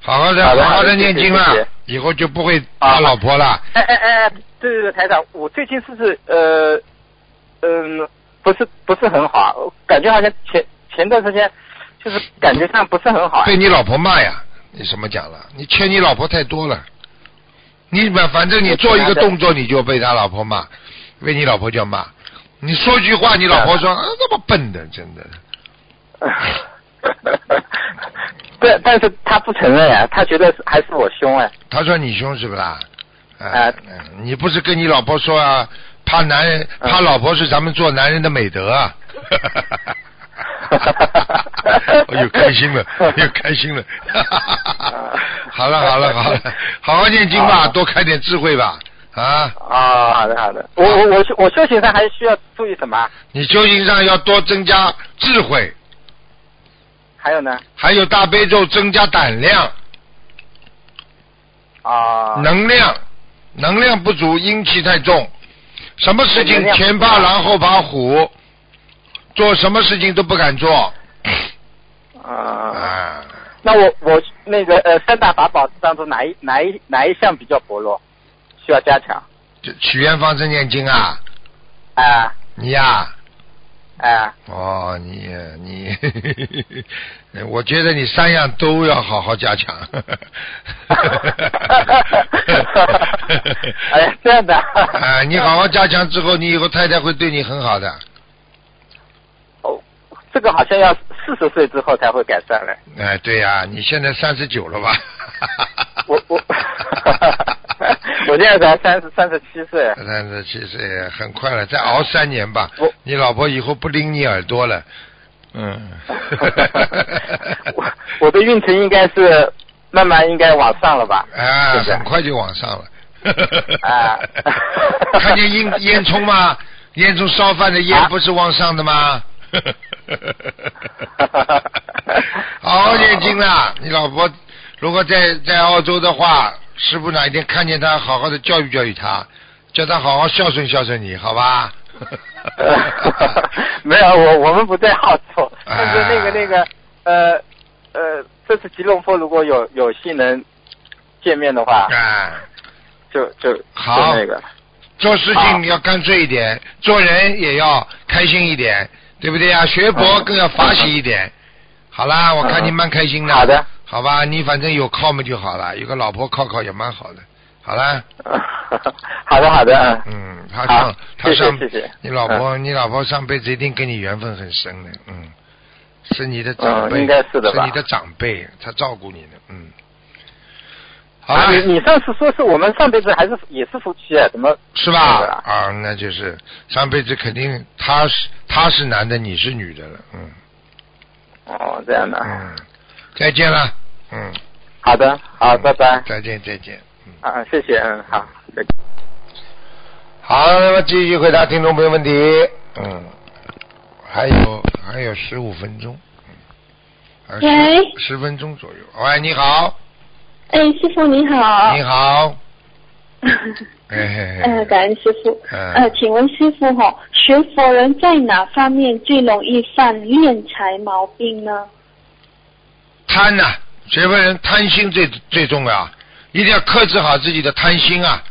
B: 好好的
H: 好
B: 好好的念经了
H: 谢谢谢谢，
B: 以后就不会打老婆了。
H: 哎哎哎，对对对，台长，我最近是不是呃嗯、不是不是很好，我感觉好像前前段时间就是感觉上不是很好。
B: 被你老婆骂呀？你什么讲了？你欠你老婆太多了。你反反正你做一个动作你就被他老婆骂，被你老婆叫骂。你说句话，你老婆说啊，那么笨的，真的。
H: 但，但是他不承认啊，他觉得还是我凶哎。
B: 他说你凶是不啦？啊你不是跟你老婆说啊，怕男人，
H: 嗯
B: 怕老婆是咱们做男人的美德啊。我又开心了，又开心了。好了好了好了，好好念经吧，多开点智慧吧。啊
H: 啊，好的好的，我我我修我修行上还需要注意什么？
B: 你修行上要多增加智慧，
H: 还有呢？
B: 还有大悲咒增加胆量、
H: 啊，
B: 能量，能量不足，阴气太重，什么事情前怕狼后怕虎，做什么事情都不敢做
H: 啊，
B: 啊。
H: 那我我那个呃三大法宝当中哪一哪一哪一项比较薄弱，需要加强？
B: 这许愿放生念经啊，
H: 啊
B: 你呀、
H: 啊，
B: 哦，你你，我觉得你三样都要好好加强。
H: 哎呀，这样的。
B: 啊，你好好加强之后，你以后太太会对你很好的。
H: 哦，这个好像要四十岁之后才会改善嘞。
B: 哎，对呀、你现在三十九了吧？
H: 我我 我现在才三十三十七岁。
B: 三十七岁，很快了，再熬三年吧
H: 我。
B: 你老婆以后不拎你耳朵了。嗯。
H: 我我的运程应该是慢慢应该往上了吧？
B: 啊，
H: 是是
B: 很快就往上了。
H: 啊
B: 看见烟烟囱吗？烟囱烧饭的烟
H: 啊
B: 不是往上的吗？好好念经啦！你老婆如果在在澳洲的话，师傅哪一天看见她，好好的教育教育她，叫她好好孝顺孝顺你，好吧？
H: 没有，我我们不在澳洲，
B: 啊。
H: 但是那个那个呃呃，这次吉隆坡如果有有幸能见面的话，
B: 啊，
H: 就就
B: 好。
H: 就那个。
B: 做事情要干脆一点，做人也要开心一点，对不对呀？学佛更要法喜一点。好啦，我看你蛮开心的。
H: 好的，
B: 好吧，你反正有靠嘛就好了，有个老婆靠靠也蛮好的。好啦，
H: 好的好的，嗯，
B: 嗯，他上他上
H: 谢谢
B: 你老婆你老婆上辈子一定跟你缘分很深的，嗯，是你的长辈，
H: 是
B: 你的长辈，他照顾你的，嗯。好
H: 啊，你你上次说是我们上辈子还是也是夫妻啊？怎么
B: 是吧？
H: 啊
B: 啊，那就是上辈子肯定他是他是男的，你是女的了，嗯
H: 哦，这样的，
B: 嗯，再见了，嗯，
H: 好的，好，拜拜，
B: 再见再见，嗯，
H: 啊，谢谢，嗯，好，再见。
B: 好，那么继续回答听众朋友问题，嗯，还有还有十五分钟，嗯，
I: 喂
B: 十十分钟左右，喂，你好，
I: 哎，师傅你好。
B: 你好，嘿嘿
I: 呃，
B: 嘿，
I: 感恩师傅。
B: 嗯
I: 呃，请问师傅哈、学佛人在哪方面最容易犯敛财毛病呢？
B: 贪呐、学佛人贪心最最重要，一定要克制好自己的贪心啊。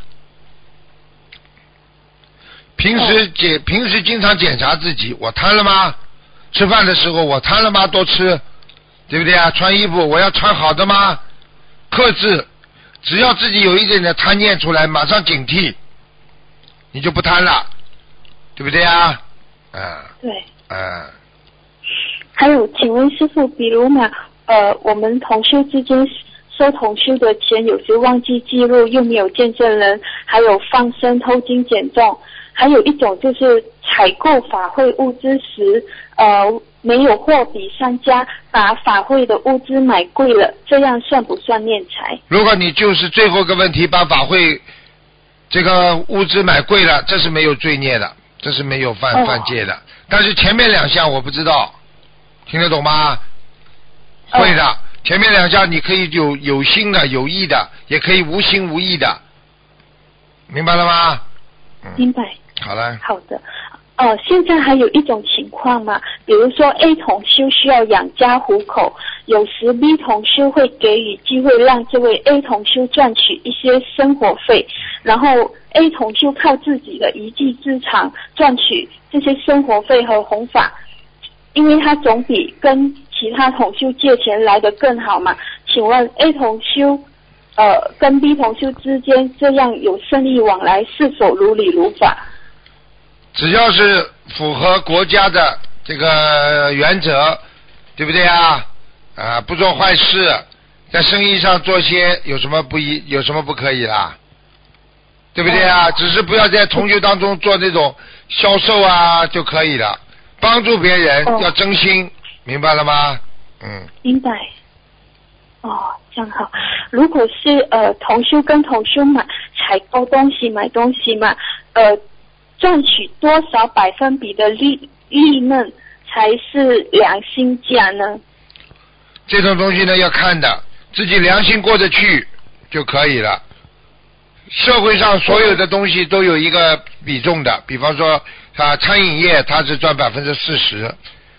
B: 平时检、平时经常检查自己，我贪了吗？吃饭的时候我贪了吗？多吃，对不对啊？穿衣服我要穿好的吗？克制，只要自己有一点点贪念出来，马上警惕，你就不贪了，对不对啊？啊
I: 对。
B: 啊，
I: 还有，请问师傅，比如嘛，呃，我们同修之间收同修的钱，有时忘记记录，又没有见证人，还有放生、偷金减重，还有一种就是采购法会物资时，呃，没有货比三家，把法会的物资买贵了，这样算不算敛财？
B: 如果你就是最后一个问题把法会这个物资买贵了，这是没有罪孽的，这是没有犯
I: 哦
B: 犯戒的。但是前面两项我不知道，听得懂吗？
I: 哦
B: 会的，前面两项你可以有有心的、有意的，也可以无心无意的，明白了吗？嗯，
I: 明白。
B: 好了，
I: 好的。呃，现在还有一种情况嘛，比如说 A 同修需要养家糊口，有时 B 同修会给予机会让这位 A 同修赚取一些生活费，然后 A 同修靠自己的一技之长赚取这些生活费和弘法，因为他总比跟其他同修借钱来的更好嘛。请问 A 同修呃跟 B 同修之间这样有生意往来，是否如理如法？
B: 只要是符合国家的这个原则，对不对啊？啊，不做坏事，在生意上做些有什么不一，有什么不可以啦？对不对啊？只是不要在同学当中做那种销售啊就可以了，帮助别人
I: 哦
B: 要真心，明白了吗？嗯，
I: 明白。哦，这样好。如果是呃同修跟同修买采购东西买东西嘛，呃赚取多少百分比的利利润才是良心价呢？
B: 这种东西呢要看的，自己良心过得去就可以了。社会上所有的东西都有一个比重的，比方说啊，餐饮业它是赚百分之四十，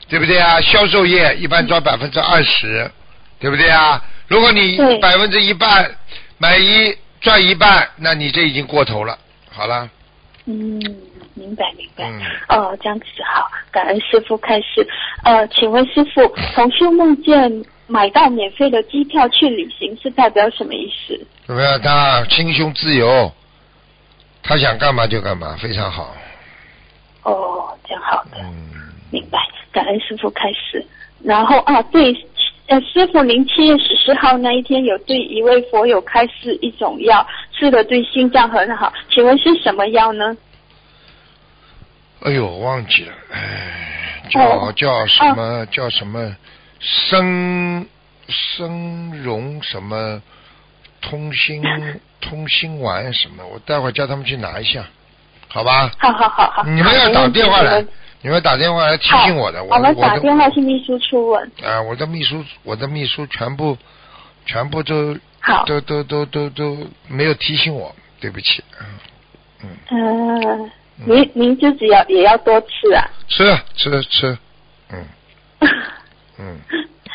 B: 对不对啊？销售业一般赚百分之二十，对不对啊？如果你
I: 对
B: 百分之一半买一赚一半，那你这已经过头了。好了，
I: 嗯，明白明白。
B: 嗯，
I: 哦，这样子好，感恩师傅开始。呃，请问师傅，同修梦见买到免费的机票去旅行是代表什么意思？
B: 怎么样？他心胸自由，他想干嘛就干嘛，非常好。
I: 哦，这样好的，
B: 嗯，
I: 明白。感恩师傅开始。然后啊，对，呃，师傅，您七月十四号那一天有对一位佛友开示一种药，吃的对心脏很好，请问是什么药呢？
B: 哎呦，忘记了，哎，叫、
I: 哦
B: 叫什么、叫什么生生荣什么通心 通心丸什么，我待会儿叫他们去拿一下，好吧？
I: 好好好好，
B: 你们要打电话来你们打电话来提醒我的，我
I: 们打电话去秘书处问。
B: 啊，我的秘书，我的秘书全部全部都
I: 好，
B: 都都都都都没有提醒我，对不起，嗯
I: 嗯、您您自己要也要多吃啊。
B: 吃吃吃，嗯 嗯。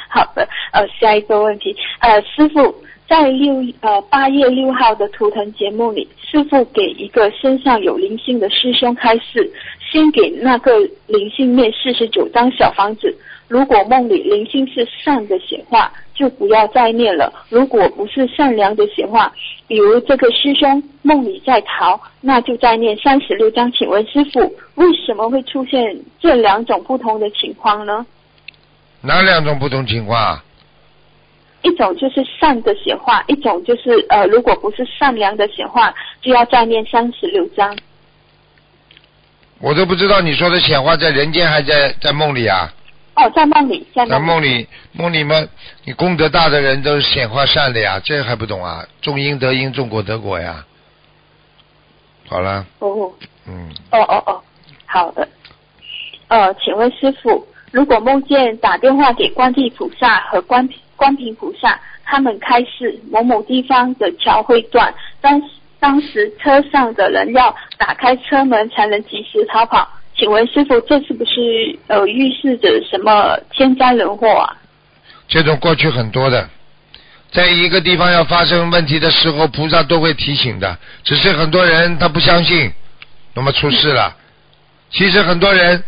I: 好的，呃，下一个问题，呃，师傅在六呃八月六号的图腾节目里，师傅给一个身上有灵性的师兄开示，先给那个灵性念四十九张小房子。如果梦里灵性是善的显化，就不要再念了；如果不是善良的显化，比如这个师兄梦里在逃，那就再念三十六章。请问师傅，为什么会出现这两种不同的情况呢？
B: 哪两种不同情况啊？
I: 一种就是善的显化，一种就是呃，如果不是善良的显化，就要再念三十六章。
B: 我都不知道你说的显化在人间还在在梦里啊？
I: 哦，在梦里，在
B: 在
I: 梦
B: 梦里，梦里嘛，你功德大的人都是显化善的呀，这还不懂啊？种因得因，种果得果呀。好了，
I: 哦
B: 嗯，
I: 哦哦哦，好的。呃，请问师傅，如果梦见打电话给观地菩萨和观观平菩萨，他们开示某某地方的桥会断，当当时车上的人要打开车门才能及时逃跑。请问师傅，这是不是呃预示着什么天灾人祸啊？
B: 这种过去很多的，在一个地方要发生问题的时候，菩萨都会提醒的，只是很多人他不相信，那么出事了。其实很多人，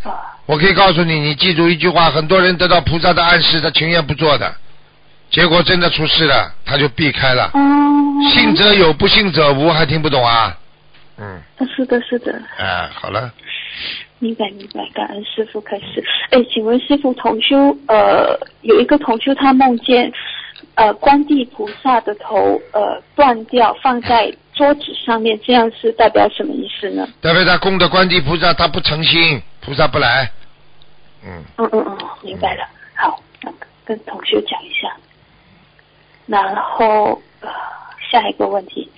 B: 我可以告诉你，你记住一句话：很多人得到菩萨的暗示，他情愿不做的，结果真的出事了，他就避开了。
I: 哦，
B: 信则有，不信则无，还听不懂啊？嗯，
I: 是的，是的，
B: 哎，好了，
I: 明白明白，感恩师傅开始。哎，请问师傅，同修呃有一个同修他梦见呃观地菩萨的头呃断掉放在桌子上面，这样是代表什么意思呢？
B: 代表他供的观地菩萨他不诚心，菩萨不来。嗯，
I: 嗯嗯嗯，明白了。好，那跟同学讲一下。然后呃下一个问题，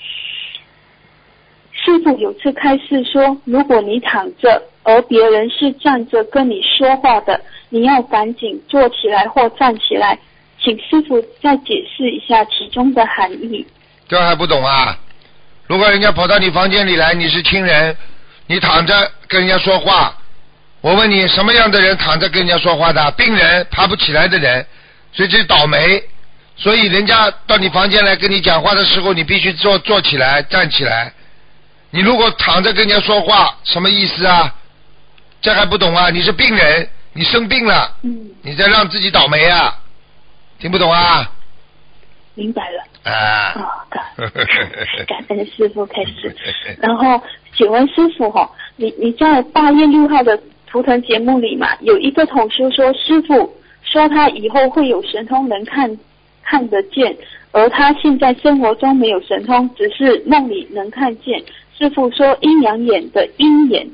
I: 师傅有次开示说，如果你躺着，而别人是站着跟你说话的，你要赶紧坐起来或站起来。请师傅再解释一下其中的含义。
B: 这还不懂啊？如果人家跑到你房间里来，你是亲人，你躺着跟人家说话，我问你什么样的人躺着跟人家说话的？病人爬不起来的人，所以这倒霉。所以人家到你房间来跟你讲话的时候，你必须坐坐起来，站起来。你如果躺着跟人家说话，什么意思啊？这还不懂啊？你是病人，你生病了，
I: 嗯，
B: 你在让自己倒霉啊？听不懂啊？
I: 明白了。
B: 啊。
I: 哦，感 感恩师傅开始。然后，请问师傅哈、你你在八月六号的图腾节目里嘛，有一个同修说，师傅说他以后会有神通能看看得见，而他现在生活中没有神通，只是梦里能看见。师傅说阴阳眼的阴眼，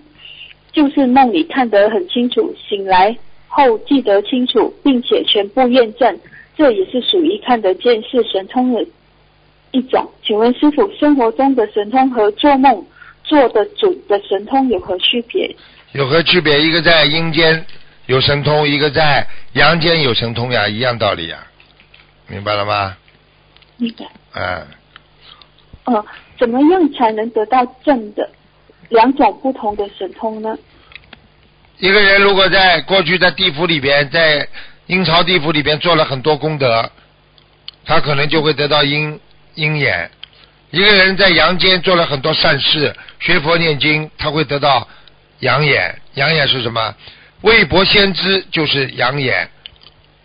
I: 就是梦里看得很清楚，醒来后记得清楚，并且全部验证，这也是属于看得见是神通的一种。请问师傅，生活中的神通和做梦做的准的神通有何区别？
B: 有何区别？一个在阴间有神通，一个在阳间有神通呀，一样道理呀，明白了吗？
I: 明白。
B: 嗯，
I: 哦，怎么样才能得到正的两种不同的神通呢？
B: 一个人如果在过去在地府里边，在阴曹地府里边做了很多功德，他可能就会得到阴阴眼；一个人在阳间做了很多善事，学佛念经，他会得到阳眼。阳眼是什么？未卜先知就是阳眼。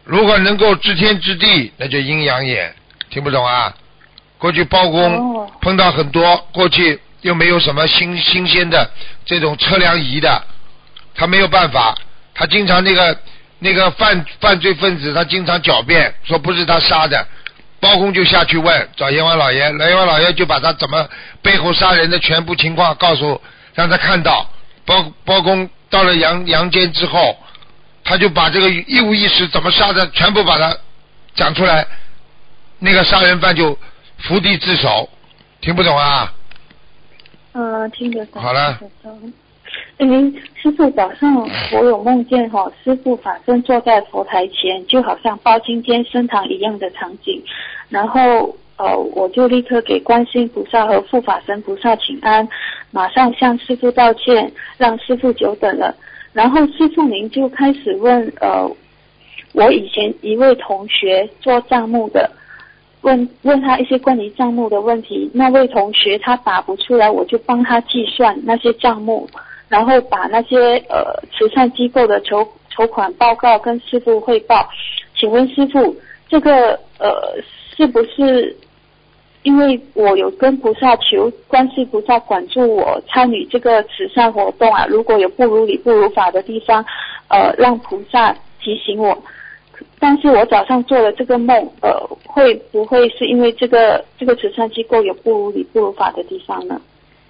B: 如果能够知天知地，那就阴阳眼。听不懂啊？过去包公碰到很多，过去又没有什么新新鲜的这种测量仪的。他没有办法，他经常那个那个犯犯罪分子，他经常狡辩说不是他杀的，包公就下去问找阎王老爷，阎王老爷就把他怎么背后杀人的全部情况告诉让他看到，包包公到了阳阳间之后，他就把这个一五一十怎么杀的全部把它讲出来，那个杀人犯就伏地自首，听不懂啊？
I: 嗯，听得懂。
B: 好了。
I: 嗯师傅早上我有梦见哈，师傅法身坐在佛台前，就好像包青天升堂一样的场景。然后呃，我就立刻给观世音菩萨和护法神菩萨请安，马上向师傅道歉，让师傅久等了。然后师傅您就开始问呃，我以前一位同学做账目的，问问他一些关于账目的问题，那位同学他答不出来，我就帮他计算那些账目。然后把那些呃慈善机构的筹筹款报告跟师傅汇报，请问师傅，这个呃是不是因为我有跟菩萨求观世菩萨管住我参与这个慈善活动啊？如果有不如理不如法的地方，呃让菩萨提醒我。但是我早上做了这个梦，呃会不会是因为这个这个慈善机构有不如理不如法的地方呢？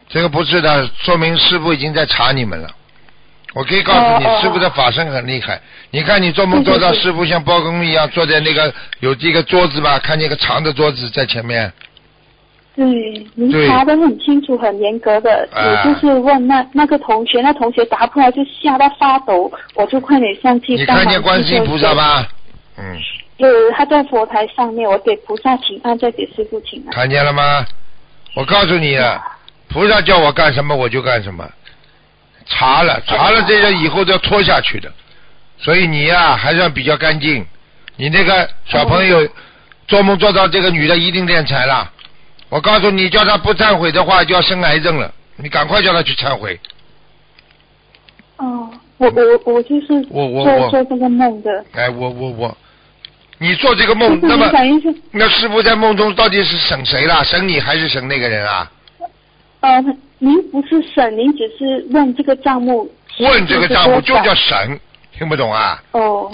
B: 这个不是的，说明师傅已经在查你们了。我可以告诉你，师傅的法身很厉害。你看你做梦做到师傅像包公一样坐在那个有这个桌子吧，看见一个长的桌子在前面。
I: 对，您查的很清楚、很严格的。我就是问那那个同学，那同学答不出来就吓到发抖，我就快点上去。
B: 你看见观世音菩萨吗？嗯。
I: 有他在佛台上面，我给菩萨请安，再给师傅请安。
B: 看见了吗？我告诉你啊。菩萨叫我干什么我就干什么，查了查了这个以后都要拖下去的，所以你呀还算比较干净。你那个小朋友做梦做到这个女的一定练财了，我告诉你，叫他不忏悔的话就要生癌症了，你赶快叫他去忏悔。
I: 哦，我我我就是
B: 我我
I: 我做这个梦的。
B: 哎，我我我，你做这个梦，那么那师傅在梦中到底是审谁了？审你还是审那个人啊？
I: 呃，您不是审，您只是问这个账目。
B: 问这个账目就叫审，听不懂啊？
I: 哦。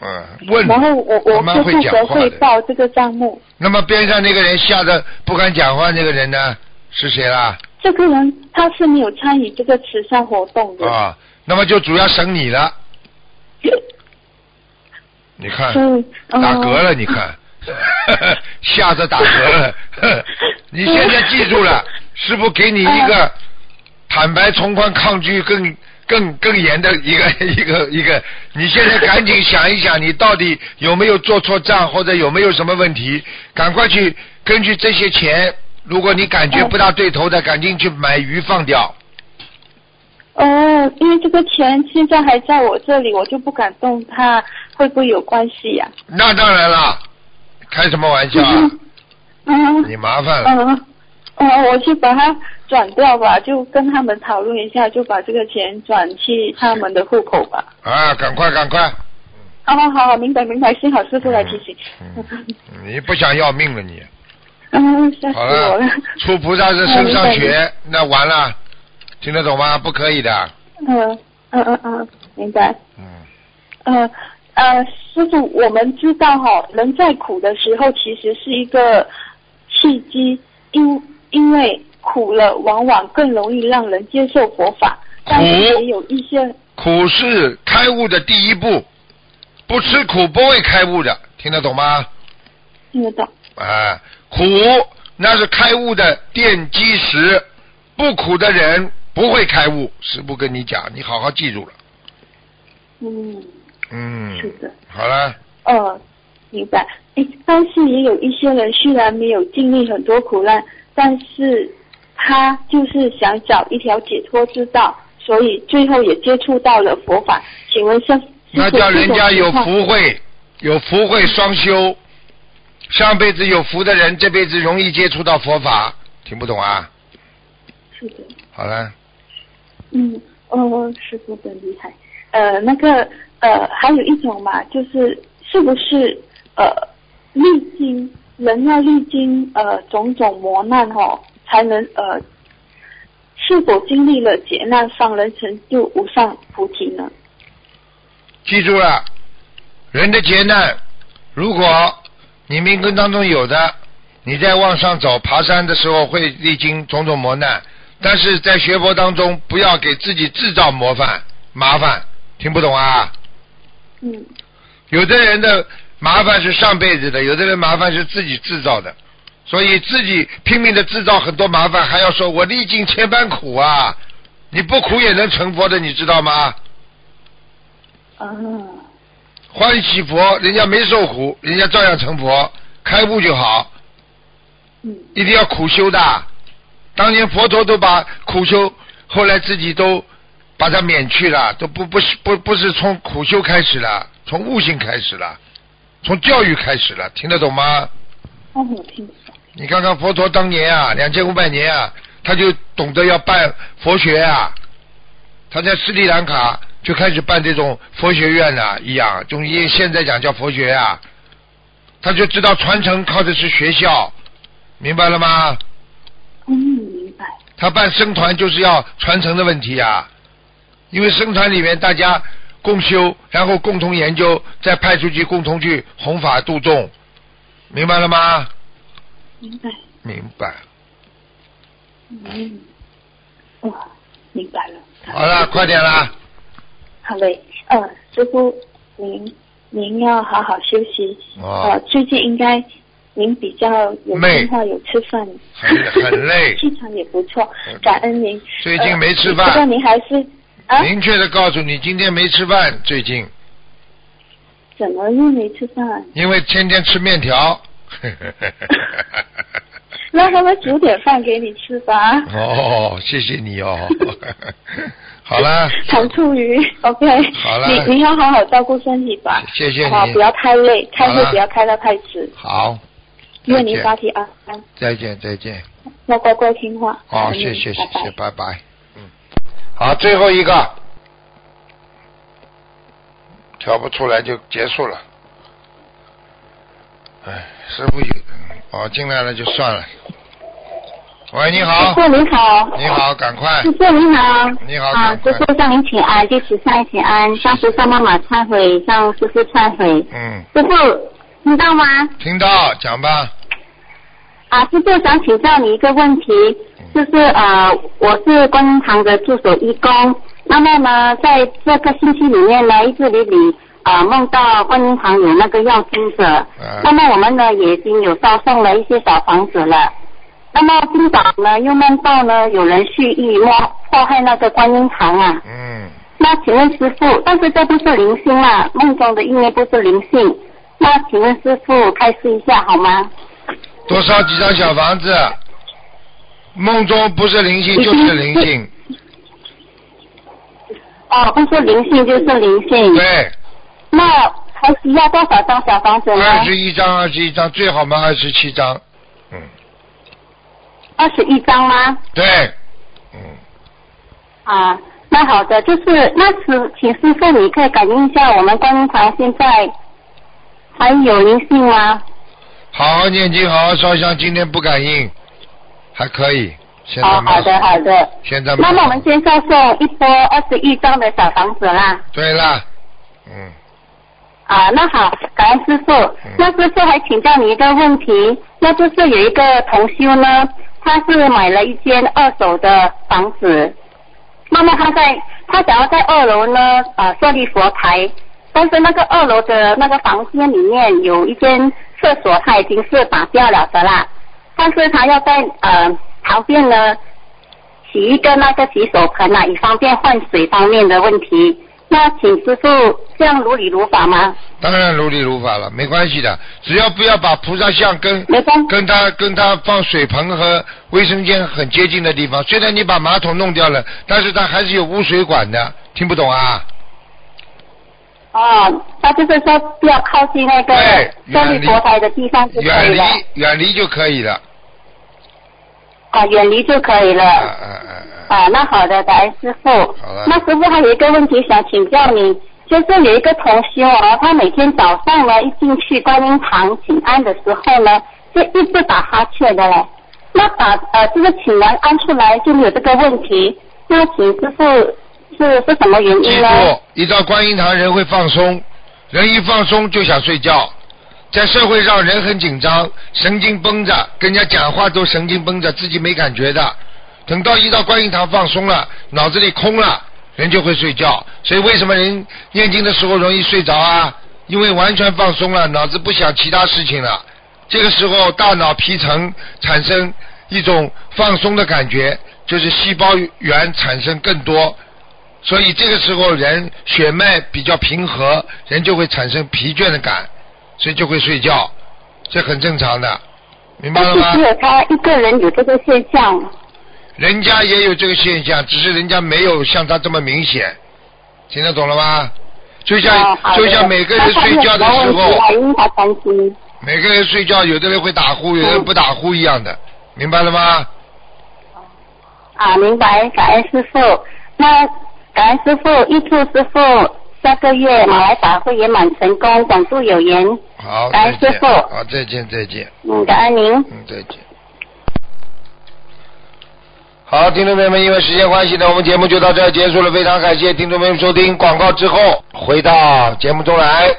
B: 嗯，问。
I: 然后我我就负责汇报这个账目。
B: 那么边上那个人吓得不敢讲话，那个人呢是谁啦？
I: 这个人他是没有参与这个慈善活动的。
B: 啊，那么就主要审你了。你看，打嗝了，你看，吓得打嗝了。你现在记住了。师傅给你一个坦白从宽、抗拒更更更严的一个 一个一个，你现在赶紧想一想，你到底有没有做错账，或者有没有什么问题？赶快去根据这些钱，如果你感觉不大对头的，赶紧去买鱼放掉。
I: 哦，因为这个钱现在还在我这里，我就不敢动它，会不会有关系呀？
B: 那当然了，开什么玩笑啊？
I: 嗯。
B: 你麻烦了。
I: 嗯。哦，我去把它转掉吧，就跟他们讨论一下，就把这个钱转去他们的户口吧。
B: 啊，赶快赶快！
I: 好好好，明白明白，幸好师傅来提醒。
B: 你不想要命了你？
I: 嗯，吓死我了。
B: 出菩萨是身上学，那完了，听得懂吗？不可以的。
I: 嗯嗯嗯嗯，明白。
B: 嗯。
I: 呃呃，师傅，我们知道哈，人在苦的时候，其实是一个契机，因。因为苦了，往往更容易让人接受佛法，但是也有一些
B: 苦是开悟的第一步，不吃苦不会开悟的，听得懂吗？
I: 听得懂。
B: 啊，苦那是开悟的奠基石，不苦的人不会开悟。师傅跟你讲，你好好记住了。
I: 嗯，
B: 嗯，
I: 是的。
B: 好了，
I: 哦，明白。哎，但是也有一些人虽然没有经历很多苦难，但是他就是想找一条解脱之道，所以最后也接触到了佛法。请问师师
B: 那叫人家有福慧，有福慧双修。上辈子有福的人，这辈子容易接触到佛法。听不懂啊？
I: 是的。
B: 好了，
I: 嗯，哦，师傅真厉害。呃，那个呃，还有一种嘛，就是是不是呃，历经人要历经呃种种磨难哦，才能呃，是否经历了劫难方能成就无上菩提呢？
B: 记住了，人的劫难，如果你命根当中有的，你在往上走、爬山的时候会历经种种磨难，但是在学佛当中，不要给自己制造麻烦，麻烦，听不懂啊？
I: 嗯
B: 有的人的麻烦是上辈子的，有的人麻烦是自己制造的，所以自己拼命的制造很多麻烦，还要说我历尽千般苦啊，你不苦也能成佛的，你知道吗？
I: 啊，
B: 欢喜佛，人家没受苦，人家照样成佛，开悟就好。
I: 嗯，
B: 一定要苦修的。当年佛陀都把苦修，后来自己都把它免去了，都不不是不不是从苦修开始了，从悟性开始了，从教育开始了，听得懂吗？
I: 哦，我听得懂。
B: 你看看佛陀当年啊，两千五百年啊，他就懂得要办佛学啊，他在斯里兰卡就开始办这种佛学院了、一样，中医现在讲叫佛学啊，他就知道传承靠的是学校，明白了吗？
I: 嗯，明白。
B: 他办僧团就是要传承的问题啊，因为僧团里面大家共修，然后共同研究，再派出去共同去弘法度众，明白了吗？
I: 明白。
B: 明白。
I: 嗯，哇，明白了。
B: 好了，快点啦！
I: 好嘞，呃，师傅，您您要好好休息。
B: 哦
I: 呃，最近应该您比较有
B: 累
I: 计划，有吃饭，
B: 很很累
I: 气场也不错，感恩您。
B: 最近没吃
I: 呃
B: 饭
I: 不过您还是啊？
B: 明确的告诉你，今天没吃饭，最近
I: 怎么又没吃饭？
B: 因为天天吃面条。
I: 那他们煮点饭给你吃吧。
B: 哦，谢谢你哦。好了，
I: 糖醋鱼，OK。
B: 好了
I: 你你要好好照顾身体吧。
B: 谢谢你
I: 好，不要太累，开会不要开到太迟，
B: 好，
I: 愿你
B: 再见
I: 法体安康，
B: 再见再见。
I: 要乖乖听话。
B: 好，
I: 感恩你
B: 谢谢谢谢，拜拜。嗯，好，最后一个，调不出来就结束了。哎，师傅有，哦，进来了就算了。喂，你好
J: 师，傅您好，
B: 你好，赶快
J: 师，傅您好，
B: 你好
J: 啊，师傅向您请安，弟子向您请安，向菩萨妈妈忏悔，向师傅忏悔。
B: 嗯，
J: 师傅听到吗？
B: 听到，讲吧。
J: 啊，师傅想请教你一个问题，就是呃，我是观音堂的助手义工，那么呢，在这个星期里面呢，一直里里啊梦到观音堂有那个要经者，
B: 啊
J: 那么我们呢也已经有烧送了一些小房子了。那么今早呢，又梦到呢有人蓄意祸祸害那个观音堂啊。
B: 嗯，
J: 那请问师傅，但是这不是灵性啊，梦中的意念不是灵性。那请问师傅开示一下好吗？
B: 多烧几张小房子。梦中不是灵性就是灵性，
J: 哦，不是灵性就是灵性。
B: 对，
J: 那还需要多少张小房子呢？
B: 二十一张，二十一张，最好嘛二十七张。嗯，
J: 二十一张吗？
B: 对，嗯，
J: 啊，那好的，就是那是，请师傅你可以感应一下我们观音堂现在还有灵性吗？
B: 好好念经，好好烧香，今天不感应，还可以。现在
J: 哦，好的好的。
B: 现在
J: 那么我们先上送一波二十一张的小房子啦。
B: 对啦，嗯，
J: 啊，那好，感恩师傅。那师傅还请教你一个问题，那就是有一个同修呢，他是买了一间二手的房子，那么他在他想要在二楼呢，啊，设立佛台，但是那个二楼的那个房间里面有一间厕所，他已经是打掉了的啦。但是他要在呃旁边呢洗一个那个洗手盆啊，以方便换水方面的问题。那请师傅这样如理如法吗？
B: 当然如理如法了，没关系的，只要不要把菩萨像跟跟他跟他放水盆和卫生间很接近的地方。虽然你把马桶弄掉了，但是它还是有污水管的，听不懂啊？
J: 哦，他就是说不要靠近那个站立佛台的地方就可
B: 远离。远离就可以了。
J: 啊，远离就可以了。啊，那好的，感恩师傅。
B: 好了。
J: 那师傅还有一个问题想请教您，就是有一个同修哦，他每天早上呢一进去观音堂请安的时候呢，就一直打哈欠的嘞。那打呃这个请完安出来就没有这个问题，那请师傅是是什么原因呢？
B: 不，一到观音堂人会放松，人一放松就想睡觉。在社会上人很紧张，神经绷着，跟人家讲话都神经绷着，自己没感觉的。等到一到观音堂放松了，脑子里空了，人就会睡觉。所以为什么人念经的时候容易睡着啊？因为完全放松了，脑子不想其他事情了。这个时候大脑皮层产生一种放松的感觉，就是细胞源产生更多，所以这个时候人血脉比较平和，人就会产生疲倦的感，所以就会睡觉，这很正常的，明白了吗？
J: 只有他一个人有这个现象。
B: 人家也有这个现象，只是人家没有像他这么明显，听得懂了吗？就像、
J: 哦
B: 就像每个人睡觉的时候。每个人睡觉，有的人会打呼，有的人不打呼一样的，明白了吗？
J: 啊，明白，感恩师傅。那感恩师傅，预祝师傅下个月马来法会圆满成功，广度有缘。
B: 好，
J: 感
B: 再见。
J: 恩师傅
B: 好，再见，再见。
J: 嗯，感恩您。
B: 嗯，再见。好，听众朋友们，因为时间关系呢，我们节目就到这儿结束了。非常感谢听众朋友们收听广告之后回到节目中来。